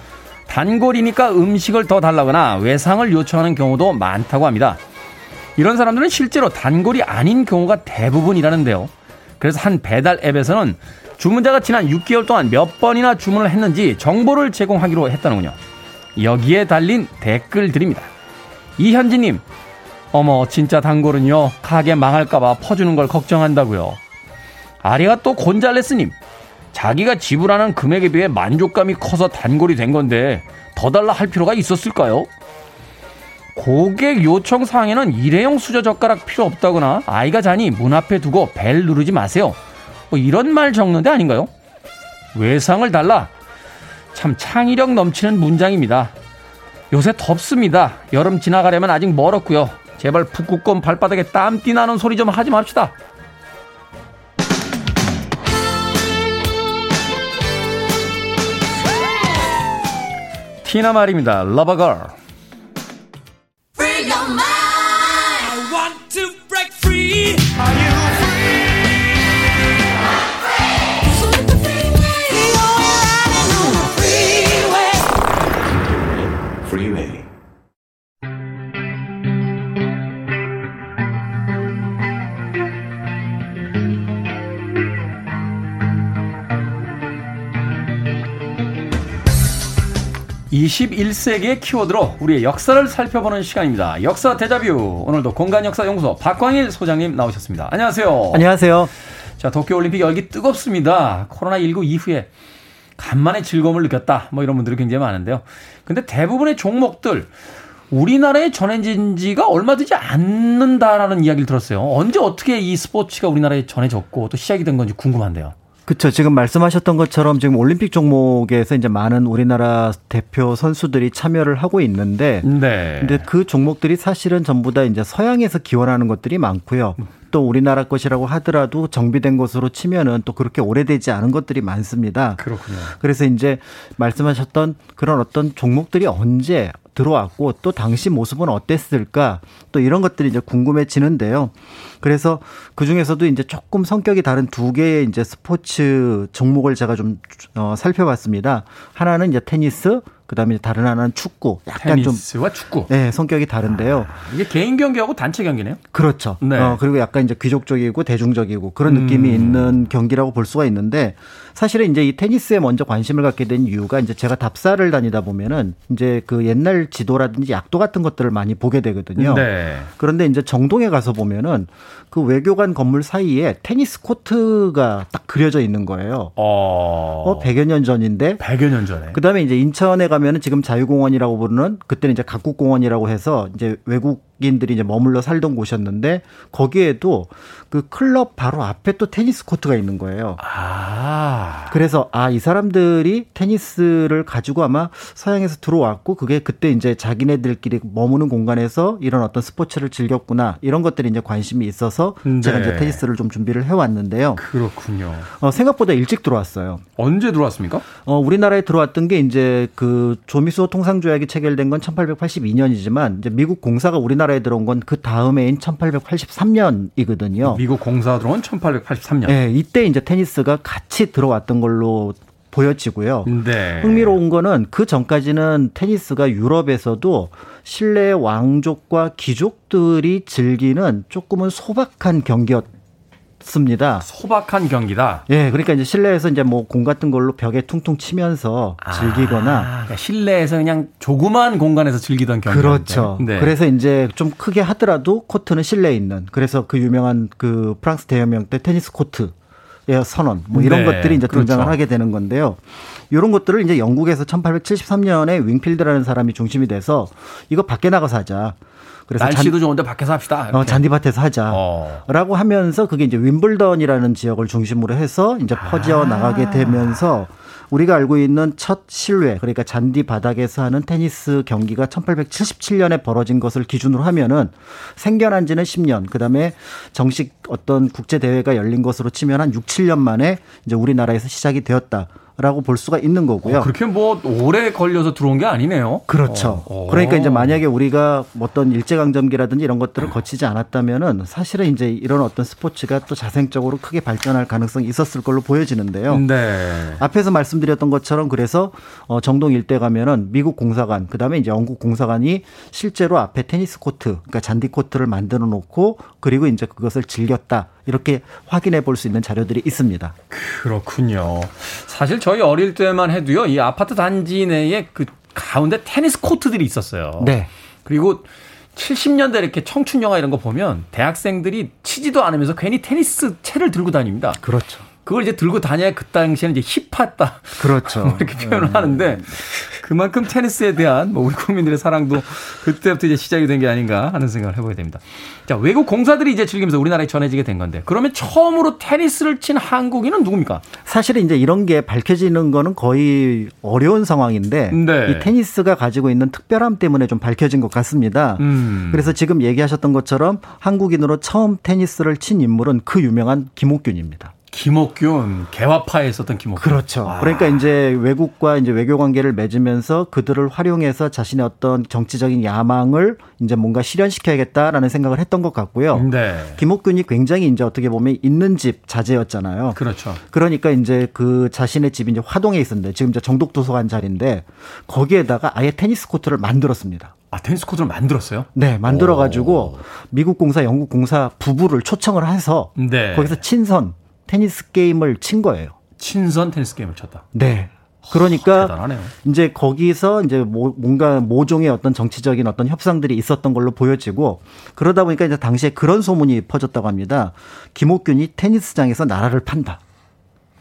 단골이니까 음식을 더 달라거나 외상을 요청하는 경우도 많다고 합니다. 이런 사람들은 실제로 단골이 아닌 경우가 대부분이라는데요. 그래서 한 배달 앱에서는 주문자가 지난 6개월 동안 몇 번이나 주문을 했는지 정보를 제공하기로 했다는군요. 여기에 달린 댓글들입니다. 이현진님, 어머, 진짜 단골은요, 가게 망할까봐 퍼주는 걸 걱정한다고요. 아리가 또 곤잘레스님, 자기가 지불하는 금액에 비해 만족감이 커서 단골이 된 건데 더 달라 할 필요가 있었을까요? 고객 요청 사항에는 일회용 수저 젓가락 필요 없다거나 아이가 자니 문 앞에 두고 벨 누르지 마세요. 뭐 이런 말 적는데 아닌가요? 외상을 달라. 참 창의력 넘치는 문장입니다. 요새 덥습니다. 여름 지나가려면 아직 멀었고요. 제발 북극곰 발바닥에 땀띠 나는 소리 좀 하지 맙시다. 티나 말입니다. 러버걸. 21세기의 키워드로 우리의 역사를 살펴보는 시간입니다. 역사 대자뷰. 오늘도 공간역사연구소 박광일 소장님 나오셨습니다. 안녕하세요. 안녕하세요. 자, 도쿄올림픽 열기 뜨겁습니다. 코로나19 이후에 간만에 즐거움을 느꼈다. 뭐 이런 분들이 굉장히 많은데요. 근데 대부분의 종목들 우리나라에 전해진 지가 얼마 되지 않는다라는 이야기를 들었어요. 언제 어떻게 이 스포츠가 우리나라에 전해졌고 또 시작이 된 건지 궁금한데요. 그렇죠. 지금 말씀하셨던 것처럼 지금 올림픽 종목에서 이제 많은 우리나라 대표 선수들이 참여를 하고 있는데, 네. 근데 그 종목들이 사실은 전부 다 이제 서양에서 기원하는 것들이 많고요. 또 우리나라 것이라고 하더라도 정비된 것으로 치면은 또 그렇게 오래되지 않은 것들이 많습니다. 그렇군요. 그래서 이제 말씀하셨던 그런 어떤 종목들이 언제 들어왔고 또 당시 모습은 어땠을까 또 이런 것들이 이제 궁금해지는데요. 그래서 그 중에서도 이제 조금 성격이 다른 두 개의 이제 스포츠 종목을 제가 좀 어, 살펴봤습니다. 하나는 이제 테니스, 그다음에 다른 하나는 축구. 약간 테니스와 좀 축구. 네, 성격이 다른데요. 아, 이게 개인 경기하고 단체 경기네요. 그렇죠. 네. 어, 그리고 약간 이제 귀족적이고 대중적이고 그런 느낌이 음. 있는 경기라고 볼 수가 있는데 사실은 이제 이 테니스에 먼저 관심을 갖게 된 이유가 이제 제가 답사를 다니다 보면은 이제 그 옛날 지도라든지 약도 같은 것들을 많이 보게 되거든요. 네. 그런데 이제 정동에 가서 보면은 그 외교관 건물 사이에 테니스 코트가 딱 그려져 있는 거예요. 어, 어 100여 년 전인데. 100여 년 전에. 그다음에 이제 인천에 가면은 지금 자유공원이라고 부르는 그때는 이제 각국공원이라고 해서 이제 외국 인들이 이제 머물러 살던 곳이었는데 거기에도 그 클럽 바로 앞에 또 테니스 코트가 있는 거예요. 아. 그래서 아, 이 사람들이 테니스를 가지고 아마 서양에서 들어왔고 그게 그때 이제 자기네들끼리 머무는 공간에서 이런 어떤 스포츠를 즐겼구나. 이런 것들이 이제 관심이 있어서 네. 제가 이제 테니스를 좀 준비를 해 왔는데요. 그렇군요. 어, 생각보다 일찍 들어왔어요. 언제 들어왔습니까? 어, 우리나라에 들어왔던 게 이제 그 조미수 통상조약이 체결된 건 1882년이지만 이제 미국 공사가 우리나라 에 들어온 건 그 다음해인 1883년이거든요. 미국 공사 들어온 1883년. 네, 이때 이제 테니스가 같이 들어왔던 걸로 보여지고요. 네. 흥미로운 거는 그 전까지는 테니스가 유럽에서도 실내 왕족과 귀족들이 즐기는 조금은 소박한 경기였 습니다. 소박한 경기다. 예, 그러니까 이제 실내에서 이제 뭐 공 같은 걸로 벽에 퉁퉁 치면서 아, 즐기거나 그러니까 실내에서 그냥 조그만 공간에서 즐기던 경기. 그렇죠. 네. 그래서 이제 좀 크게 하더라도 코트는 실내에 있는. 그래서 그 유명한 그 프랑스 대혁명 때 테니스 코트의 선언 뭐 이런 네, 것들이 이제 등장을 그렇죠. 하게 되는 건데요. 이런 것들을 이제 영국에서 1873년에 윙필드라는 사람이 중심이 돼서 이거 밖에 나가서 하자. 그래서 날씨도 잔, 좋은데 밖에서 합시다. 어, 잔디밭에서 하자라고 어. 하면서 그게 이제 윈블던이라는 지역을 중심으로 해서 이제 퍼져 아. 나가게 되면서 우리가 알고 있는 첫 실외 그러니까 잔디 바닥에서 하는 테니스 경기가 1877년에 벌어진 것을 기준으로 하면은 생겨난 지는 10년 그다음에 정식 어떤 국제 대회가 열린 것으로 치면 한 6, 7년 만에 이제 우리나라에서 시작이 되었다. 라고 볼 수가 있는 거고요. 어, 그렇게 뭐 오래 걸려서 들어온 게 아니네요. 그렇죠. 어. 그러니까 이제 만약에 우리가 어떤 일제강점기라든지 이런 것들을 거치지 않았다면은 사실은 이제 이런 어떤 스포츠가 또 자생적으로 크게 발전할 가능성이 있었을 걸로 보여지는데요. 네. 앞에서 말씀드렸던 것처럼 그래서 어 정동 일대 가면은 미국 공사관 그다음에 이제 영국 공사관이 실제로 앞에 테니스 코트 그러니까 잔디 코트를 만들어 놓고 그리고 이제 그것을 즐겼다. 이렇게 확인해 볼 수 있는 자료들이 있습니다. 그렇군요. 사실 저희 어릴 때만 해도요, 이 아파트 단지 내에 그 가운데 테니스 코트들이 있었어요. 네. 그리고 70년대 이렇게 청춘 영화 이런 거 보면 대학생들이 치지도 않으면서 괜히 테니스 채를 들고 다닙니다. 그렇죠. 그걸 이제 들고 다녀야 그 당시에는 이제 힙하다. 그렇죠. [laughs] 이렇게 표현을 네. 하는데 그만큼 테니스에 대한 뭐 우리 국민들의 사랑도 그때부터 이제 시작이 된 게 아닌가 하는 생각을 해보게 됩니다. 자, 외국 공사들이 이제 즐기면서 우리나라에 전해지게 된 건데 그러면 처음으로 테니스를 친 한국인은 누굽니까? 사실은 이제 이런 게 밝혀지는 거는 거의 어려운 상황인데 네. 이 테니스가 가지고 있는 특별함 때문에 좀 밝혀진 것 같습니다. 음. 그래서 지금 얘기하셨던 것처럼 한국인으로 처음 테니스를 친 인물은 그 유명한 김옥균입니다. 김옥균 개화파에 있었던 김옥균. 그렇죠. 아. 그러니까 이제 외국과 이제 외교 관계를 맺으면서 그들을 활용해서 자신의 어떤 정치적인 야망을 이제 뭔가 실현시켜야겠다라는 생각을 했던 것 같고요. 네. 김옥균이 굉장히 이제 어떻게 보면 있는 집 자제였잖아요. 그렇죠. 그러니까 이제 그 자신의 집이 이제 화동에 있었는데 지금 이제 정독 도서관 자리인데 거기에다가 아예 테니스 코트를 만들었습니다. 아, 테니스 코트를 만들었어요? 네, 만들어가지고 미국 공사, 영국 공사 부부를 초청을 해서 네. 거기서 친선 테니스 게임을 친 거예요. 친선 테니스 게임을 쳤다. 네. 그러니까 허, 이제 거기서 이제 뭐 뭔가 모종의 어떤 정치적인 어떤 협상들이 있었던 걸로 보여지고 그러다 보니까 이제 당시에 그런 소문이 퍼졌다고 합니다. 김옥균이 테니스장에서 나라를 판다.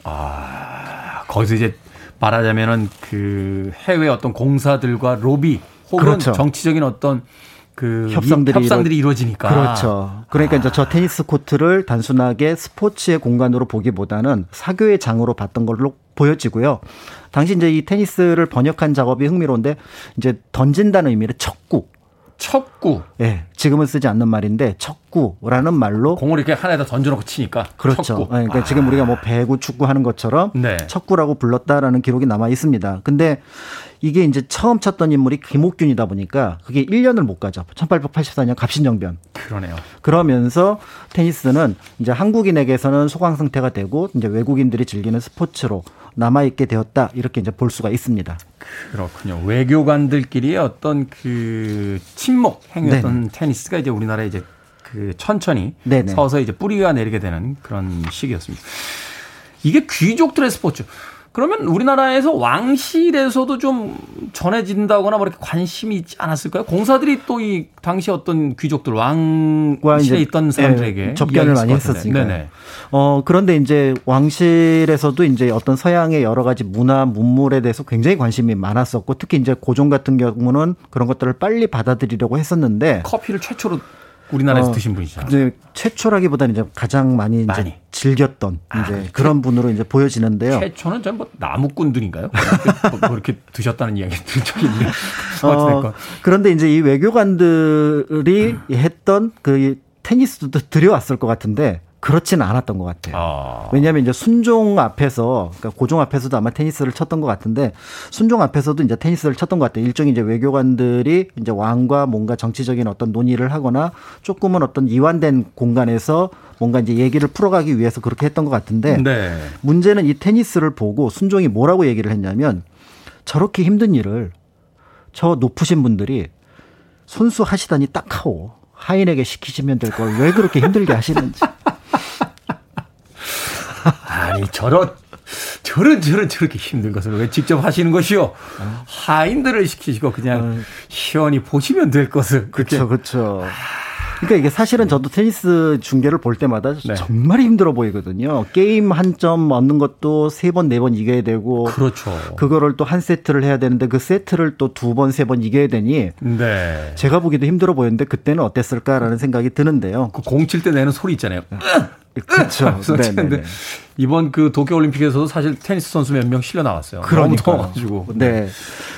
아 거기서 이제 말하자면은 그 해외 어떤 공사들과 로비 혹은 그렇죠. 정치적인 어떤 그 협상들이, 협상들이 이루, 어지니까 그렇죠. 그러니까 아. 이제 저 테니스 코트를 단순하게 스포츠의 공간으로 보기보다는 사교의 장으로 봤던 걸로 보여지고요. 당시 이제 이 테니스를 번역한 작업이 흥미로운데 이제 던진다는 의미로 척구. 척구. 예. 네, 지금은 쓰지 않는 말인데 척구라는 말로 공을 이렇게 하나에다 던져놓고 치니까 그렇죠. 척구. 네, 그러니까 아. 지금 우리가 뭐 배구 축구 하는 것처럼 네. 척구라고 불렀다라는 기록이 남아 있습니다. 근데 이게 이제 처음 쳤던 인물이 김옥균이다 보니까 그게 1년을 못 가죠. 1884년 갑신정변. 그러네요. 그러면서 테니스는 이제 한국인에게서는 소강 상태가 되고 이제 외국인들이 즐기는 스포츠로 남아 있게 되었다. 이렇게 이제 볼 수가 있습니다. 그렇군요. 외교관들끼리의 어떤 그 침묵 행위였던 네 테니스가 이제 우리나라에 이제 그 천천히 네네. 서서 이제 뿌리가 내리게 되는 그런 시기였습니다. 이게 귀족들의 스포츠. 그러면 우리나라에서 왕실에서도 좀 전해진다거나 뭐 이렇게 관심이 있지 않았을까요? 공사들이 또 이 당시 어떤 귀족들 왕실에 있던 사람들에게 네, 접견을 많이 했었으니까. 네네. 어 그런데 이제 왕실에서도 이제 어떤 서양의 여러 가지 문화 문물에 대해서 굉장히 관심이 많았었고 특히 이제 고종 같은 경우는 그런 것들을 빨리 받아들이려고 했었는데 커피를 최초로 우리나라에서 어, 드신 분이죠. 이제 최초라기보다는 이제 가장 많이, 많이. 이제 즐겼던 아, 이제 그런 분으로 이제 보여지는데요. 최초는 전뭐 나무꾼들인가요? 뭐, 뭐 이렇게 드셨다는 이야기 [laughs] 들 적이 있네요. 어, 그런데 이제 이 외교관들이 음. 했던 그 테니스도 들여왔을 것 같은데 그렇지는 않았던 것 같아요. 아. 왜냐하면 이제 순종 앞에서 그러니까 고종 앞에서도 아마 테니스를 쳤던 것 같은데 순종 앞에서도 이제 테니스를 쳤던 것 같아요. 일종의 이제 외교관들이 이제 왕과 뭔가 정치적인 어떤 논의를 하거나 조금은 어떤 이완된 공간에서 뭔가 이제 얘기를 풀어가기 위해서 그렇게 했던 것 같은데 네. 문제는 이 테니스를 보고 순종이 뭐라고 얘기를 했냐면 저렇게 힘든 일을 저 높으신 분들이 손수 하시다니 딱하오. 하인에게 시키시면 될 걸 왜 그렇게 힘들게 하시는지. [laughs] 저런 저런 저런 저렇게 힘든 것을 왜 직접 하시는 것이요? 하인들을 시키시고 그냥 어. 시원히 보시면 될 것을 그렇죠, 그렇죠. 그러니까 이게 사실은 저도 테니스 중계를 볼 때마다 네. 정말 힘들어 보이거든요. 게임 한 점 얻는 것도 세 번, 네 번 이겨야 되고. 그렇죠. 그거를 또 한 세트를 해야 되는데 그 세트를 또 두 번, 세 번 이겨야 되니. 네. 제가 보기도 힘들어 보였는데 그때는 어땠을까라는 생각이 드는데요. 그 공칠 때 내는 소리 있잖아요. 그렇죠. [laughs] 네 이번 그 도쿄 올림픽에서도 사실 테니스 선수 몇 명 실려 나왔어요. 그러니까 가지고. 네.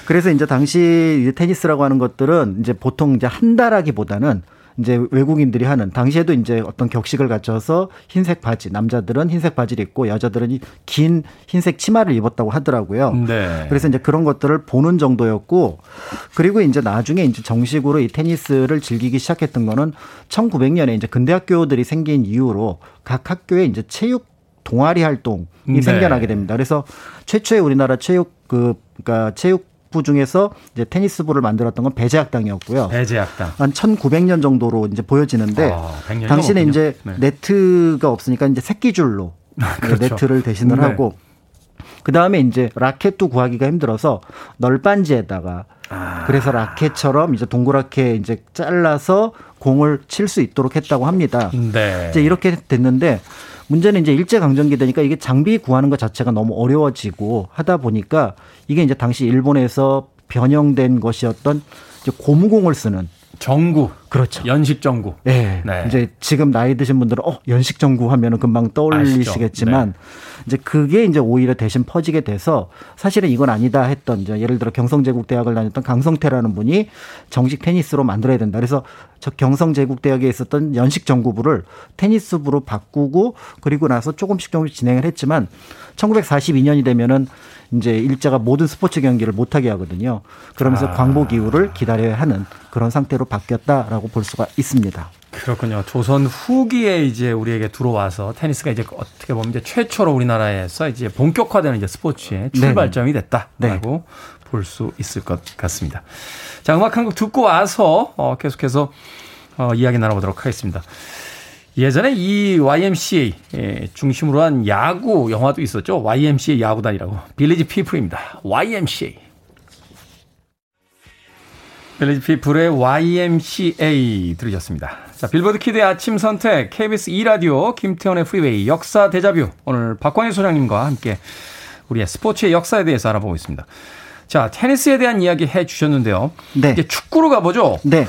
그래서 이제 당시 테니스라고 하는 것들은 이제 보통 이제 한 달하기보다는 이제 외국인들이 하는 당시에도 이제 어떤 격식을 갖춰서 흰색 바지 남자들은 흰색 바지를 입고 여자들은 긴 흰색 치마를 입었다고 하더라고요. 네. 그래서 이제 그런 것들을 보는 정도였고 그리고 이제 나중에 이제 정식으로 이 테니스를 즐기기 시작했던 거는 1900년에 이제 근대학교들이 생긴 이후로 각 학교에 이제 체육 동아리 활동이 네. 생겨나게 됩니다. 그래서 최초의 우리나라 체육 그 그러니까 체육 부 중에서 이제 테니스부를 만들었던 건 배제학당이었고요. 배제학당. 한 1900년 정도로 이제 보여지는데 아, 당시에 이제 네. 네트가 없으니까 이제 새끼줄로 그렇죠. 네트를 대신을 네. 하고 그 다음에 이제 라켓도 구하기가 힘들어서 널빤지에다가 아. 그래서 라켓처럼 이제 동그랗게 이제 잘라서 공을 칠 수 있도록 했다고 합니다. 네. 이제 이렇게 됐는데 문제는 이제 일제 강점기 되니까 이게 장비 구하는 것 자체가 너무 어려워지고 하다 보니까 이게 이제 당시 일본에서 변형된 것이었던 이제 고무공을 쓰는 정구. 그렇죠. 연식 정구. 네. 네. 이제 지금 나이 드신 분들은 어, 연식 정구 하면은 금방 떠올리시겠지만 네. 이제 그게 이제 오히려 대신 퍼지게 돼서 사실은 이건 아니다 했던 이제 예를 들어 경성제국 대학을 다녔던 강성태라는 분이 정식 테니스로 만들어야 된다. 그래서 저 경성제국 대학에 있었던 연식 정구부를 테니스부로 바꾸고 그리고 나서 조금씩 조금씩 진행을 했지만 1942년이 되면은 이제 일자가 모든 스포츠 경기를 못하게 하거든요. 그러면서 아. 광복 이후를 기다려야 하는 그런 상태로 바뀌었다라고 볼 수가 있습니다. 그렇군요. 조선 후기에 이제 우리에게 들어와서 테니스가 이제 어떻게 보면 이제 최초로 우리나라에서 이제 본격화되는 이제 스포츠의 출발점이 됐다라고 네. 볼 수 있을 것 같습니다. 자, 음악 한 곡 듣고 와서 어, 계속해서 어, 이야기 나눠보도록 하겠습니다. 예전에 이 YMCA 중심으로 한 야구 영화도 있었죠. YMCA 야구단이라고. 빌리지 피플입니다. YMCA. 빌리지 피플의 YMCA 들으셨습니다. 자, Billboard Kid의 아침 선택, KBS 2라디오, 김태훈의 Freeway, 역사 데자뷰. 오늘 박광일 소장님과 함께 우리의 스포츠의 역사에 대해서 알아보고 있습니다. 자, 테니스에 대한 이야기 해 주셨는데요. 네. 이제 축구로 가보죠. 네.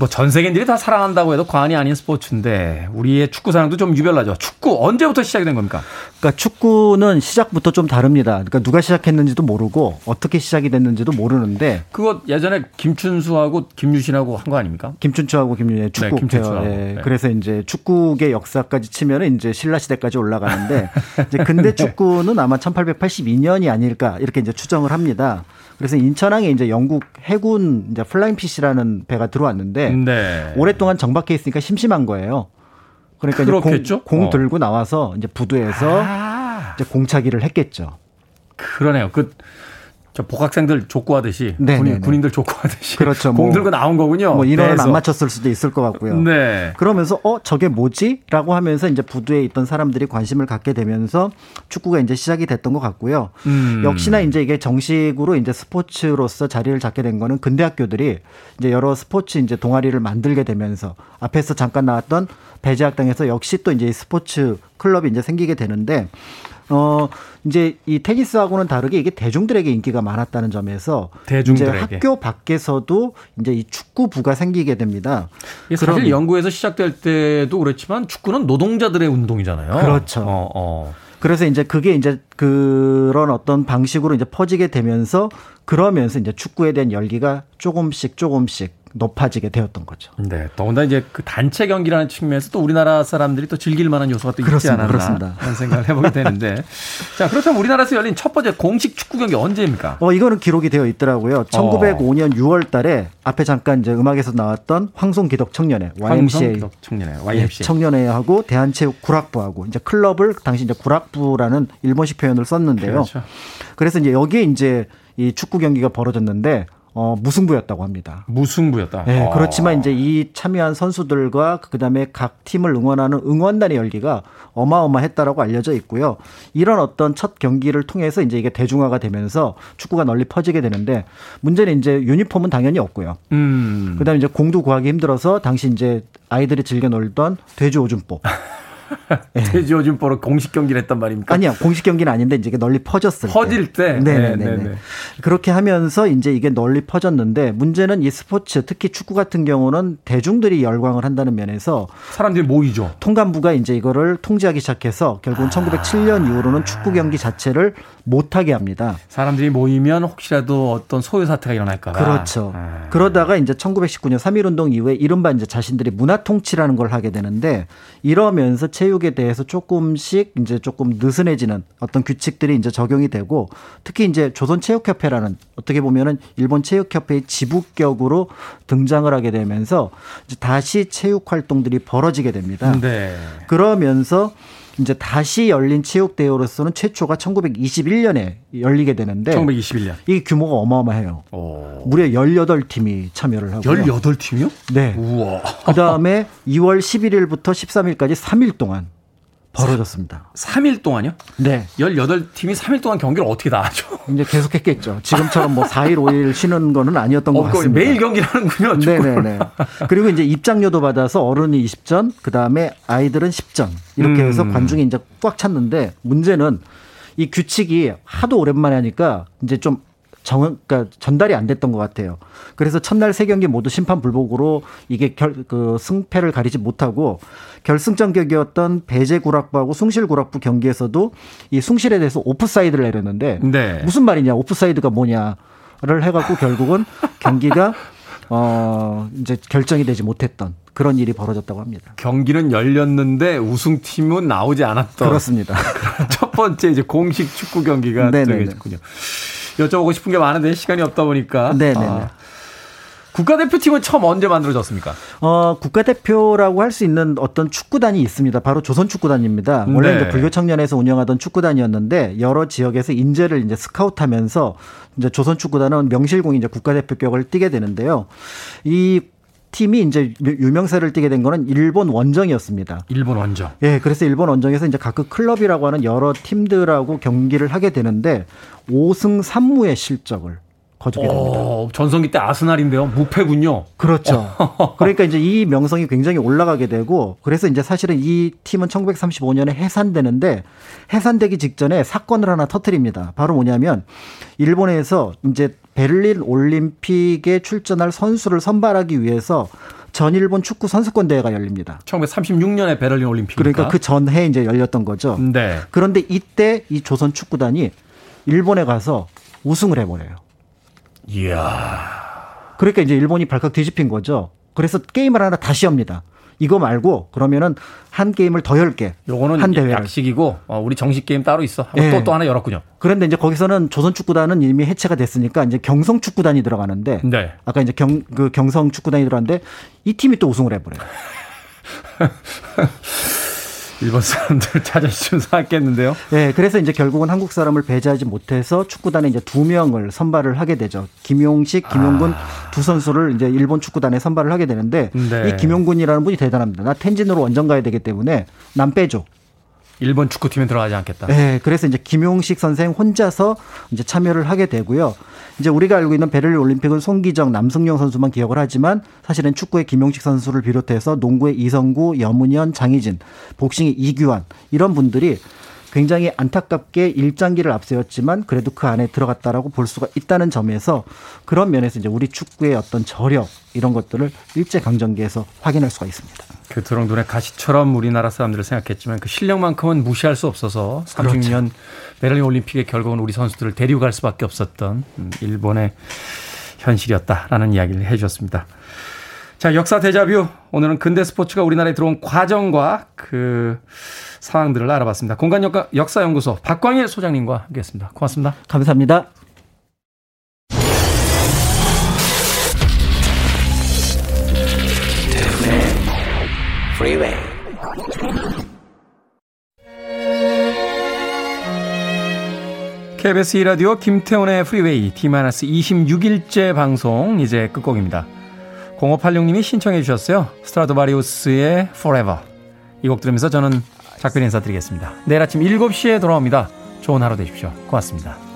뭐 전 세계인들이 다 사랑한다고 해도 과언이 아닌 스포츠인데 우리의 축구 사랑도 좀 유별나죠. 축구 언제부터 시작이 된 겁니까? 그러니까 축구는 시작부터 좀 다릅니다. 그러니까 누가 시작했는지도 모르고 어떻게 시작이 됐는지도 모르는데 그거 예전에 김춘수하고 김유신하고 한 거 아닙니까? 김춘수하고 김유신 축구 네, 김춘수하고. 예. 네. 그래서 이제 축구의 역사까지 치면은 이제 신라 시대까지 올라가는데 이제 근대 [laughs] 축구는 아마 1882년이 아닐까 이렇게 이제 추정을 합니다. 그래서 인천항에 이제 영국 해군 이제 Flying Fish라는 배가 들어왔는데 네. 오랫동안 정박해 있으니까 심심한 거예요. 그러니까 이제 공, 공 어. 들고 나와서 이제 부두에서 아. 이제 공차기를 했겠죠. 그러네요. 그 저 복학생들 족구하듯이 네, 군인, 네, 네. 군인 들 족구하듯이 그렇죠. [laughs] 공 뭐, 들고 나온 거군요. 뭐 인원을 안 맞췄을 수도 있을 것 같고요. 네. 그러면서 어 저게 뭐지?라고 하면서 이제 부두에 있던 사람들이 관심을 갖게 되면서 축구가 이제 시작이 됐던 것 같고요. 음. 역시나 이제 이게 정식으로 이제 스포츠로서 자리를 잡게 된 거는 근대 학교들이 이제 여러 스포츠 이제 동아리를 만들게 되면서 앞에서 잠깐 나왔던 배제학당에서 역시 또 이제 스포츠 클럽이 이제 생기게 되는데 어 이제 이 테니스하고는 다르게 이게 대중들에게 인기가 많았다는 점에서 대중들에게. 이제 학교 밖에서도 이제 이 축구부가 생기게 됩니다. 사실 영국에서 시작될 때도 그렇지만 축구는 노동자들의 운동이잖아요. 그렇죠. 어, 어. 그래서 이제 그게 이제 그런 어떤 방식으로 이제 퍼지게 되면서 그러면서 이제 축구에 대한 열기가 조금씩 조금씩 높아지게 되었던 거죠. 네. 더군다나 이제 그 단체 경기라는 측면에서 또 우리나라 사람들이 또 즐길 만한 요소가 또 있지 않았나 그렇습니다. 하는 생각을 해보게 되는데. [laughs] 자, 그렇다면 우리나라에서 열린 첫 번째 공식 축구 경기 언제입니까? 어, 이거는 기록이 되어 있더라고요. 1905년 어. 6월 달에 앞에 잠깐 이제 음악에서 나왔던 황송기덕 청년회, YMCA. 청년회, YMCA. 청년회하고 대한체육 구락부하고 이제 클럽을 당시 이제 구락부라는 일본식 표현을 썼는데요. 그렇죠. 그래서 이제 여기에 이제 이 축구 경기가 벌어졌는데 어, 무승부였다고 합니다. 무승부였다. 네, 어. 그렇지만 이제 이 참여한 선수들과 그다음에 각 팀을 응원하는 응원단의 열기가 어마어마했다라고 알려져 있고요. 이런 어떤 첫 경기를 통해서 이제 이게 대중화가 되면서 축구가 널리 퍼지게 되는데 문제는 이제 유니폼은 당연히 없고요. 음. 그다음에 이제 공도 구하기 힘들어서 당시 이제 아이들이 즐겨 놀던 돼지 오줌보 [laughs] [laughs] 네. 돼지 오줌보로 공식 경기를 했단 말입니까? 아니요. 공식 경기는 아닌데 이제 널리 퍼졌을 퍼질 때. 때. 네네 네. 네, 그렇게 하면서 이제 이게 널리 퍼졌는데 문제는 이 스포츠 특히 축구 같은 경우는 대중들이 열광을 한다는 면에서 사람들이 모이죠. 통감부가 이제 이거를 통제하기 시작해서 결국은 아. 1907년 이후로는 축구 경기 자체를 못하게 합니다. 사람들이 모이면 혹시라도 어떤 소요 사태가 일어날까 봐. 그렇죠. 아. 그러다가 이제 1919년 3.1 운동 이후에 이른바 이제 자신들이 문화 통치라는 걸 하게 되는데 이러면서 체육에 대해서 조금씩 이제 조금 느슨해지는 어떤 규칙들이 이제 적용이 되고 특히 이제 조선체육협회라는 어떻게 보면은 일본 체육협회의 지부격으로 등장을 하게 되면서 이제 다시 체육 활동들이 벌어지게 됩니다. 네. 그러면서 이제 다시 열린 체육대회로서는 최초가 1921년에 열리게 되는데 1921년. 이 규모가 어마어마해요. 오. 무려 18팀이 참여를 하고 18팀이요? 네. 우와. 그다음에 2월 11일부터 13일까지 3일 동안 벌어졌습니다. 3일 동안요? 네. 18팀이 3일 동안 경기를 어떻게 다 하죠? 이제 계속 했겠죠. 지금처럼 뭐 4일, 5일 쉬는 거는 아니었던 어, 것 같습니다. 매일 경기를 하는군요. 네네네. 그리고 이제 입장료도 받아서 어른이 20전, 그 다음에 아이들은 10전. 이렇게 해서 음. 관중이 이제 꽉 찼는데 문제는 이 규칙이 하도 오랜만에 하니까 이제 좀 정, 그러니까 전달이 안 됐던 것 같아요. 그래서 첫날 세 경기 모두 심판 불복으로 이게 결, 그 승패를 가리지 못하고 결승전 격이었던 배재구락부하고 숭실구락부 경기에서도 이 숭실에 대해서 오프사이드를 내렸는데 네. 무슨 말이냐 오프사이드가 뭐냐를 해갖고 결국은 경기가 [laughs] 어 이제 결정이 되지 못했던 그런 일이 벌어졌다고 합니다. 경기는 열렸는데 우승팀은 나오지 않았던 그렇습니다. [laughs] 첫 번째 이제 공식 축구 경기가 [laughs] 되겠군요. 여쭤보고 싶은 게 많은데 시간이 없다 보니까. 네네. 아. 국가대표팀은 처음 언제 만들어졌습니까? 어, 국가대표라고 할 수 있는 어떤 축구단이 있습니다. 바로 조선축구단입니다. 원래 네. 이제 불교 청년에서 운영하던 축구단이었는데 여러 지역에서 인재를 이제 스카우트하면서 이제 조선축구단은 명실공히 이제 국가대표격을 띠게 되는데요. 이 팀이 이제 유명세를 띠게 된 거는 일본 원정이었습니다. 일본 원정. 예, 그래서 일본 원정에서 이제 각급 클럽이라고 하는 여러 팀들하고 경기를 하게 되는데 5승 3무의 실적을 거두게 됩니다. 오, 전성기 때 아스날인데요. 무패군요. 그렇죠. [laughs] 그러니까 이제 이 명성이 굉장히 올라가게 되고 그래서 이제 사실은 이 팀은 1935년에 해산되는데 해산되기 직전에 사건을 하나 터트립니다. 바로 뭐냐면 일본에서 이제 베를린 올림픽에 출전할 선수를 선발하기 위해서 전 일본 축구 선수권 대회가 열립니다. 1936년에 베를린 올림픽. 그러니까 그 전해 이제 열렸던 거죠. 네. 그런데 이때 이 조선 축구단이 일본에 가서 우승을 해버려요. 이야. 그러니까 이제 일본이 발칵 뒤집힌 거죠. 그래서 게임을 하나 다시 합니다. 이거 말고 그러면은 한 게임을 더 열게. 요거는 한 대회 약식이고 어, 우리 정식 게임 따로 있어. 네. 또 또 하나 열었군요. 그런데 이제 거기서는 조선 축구단은 이미 해체가 됐으니까 이제 경성 축구단이 들어가는데 네. 아까 이제 경 그 경성 축구단이 들어갔는데 이 팀이 또 우승을 해버려요. [laughs] 일본 사람들 [laughs] 자존심 상했겠는데요. 네, 그래서 이제 결국은 한국 사람을 배제하지 못해서 축구단에 이제 두 명을 선발을 하게 되죠. 김용식, 김용군 아. 두 선수를 이제 일본 축구단에 선발을 하게 되는데 네. 이 김용군이라는 분이 대단합니다. 나 텐진으로 원정 가야 되기 때문에 난 빼줘. 일본 축구팀에 들어가지 않겠다. 네, 그래서 이제 김용식 선생 혼자서 이제 참여를 하게 되고요. 이제 우리가 알고 있는 베를린 올림픽은 송기정, 남승용 선수만 기억을 하지만 사실은 축구의 김용식 선수를 비롯해서 농구의 이성구, 여문현, 장희진, 복싱의 이규환 이런 분들이 굉장히 안타깝게 일장기를 앞세웠지만 그래도 그 안에 들어갔다라고 볼 수가 있다는 점에서 그런 면에서 이제 우리 축구의 어떤 저력 이런 것들을 일제 강점기에서 확인할 수가 있습니다. 그 드렁 눈에 가시처럼 우리나라 사람들을 생각했지만 그 실력만큼은 무시할 수 없어서 30년 그렇죠. 베를린 올림픽에 결국은 우리 선수들을 데리고 갈 수밖에 없었던 음, 일본의 현실이었다라는 이야기를 해 주셨습니다. 자, 역사 대자뷰. 오늘은 근대 스포츠가 우리나라에 들어온 과정과 그 상황들을 알아봤습니다. 공간 역사 연구소 박광일 소장님과 함께했습니다. 고맙습니다. 감사합니다. KBS 2라디오 김태훈의 프리웨이 D-26일째 방송 이제 끝곡입니다. 0586님이 신청해 주셨어요. 스트라도바리우스의 Forever. 이 곡 들으면서 저는 작별 인사드리겠습니다. 내일 아침 7시에 돌아옵니다. 좋은 하루 되십시오. 고맙습니다.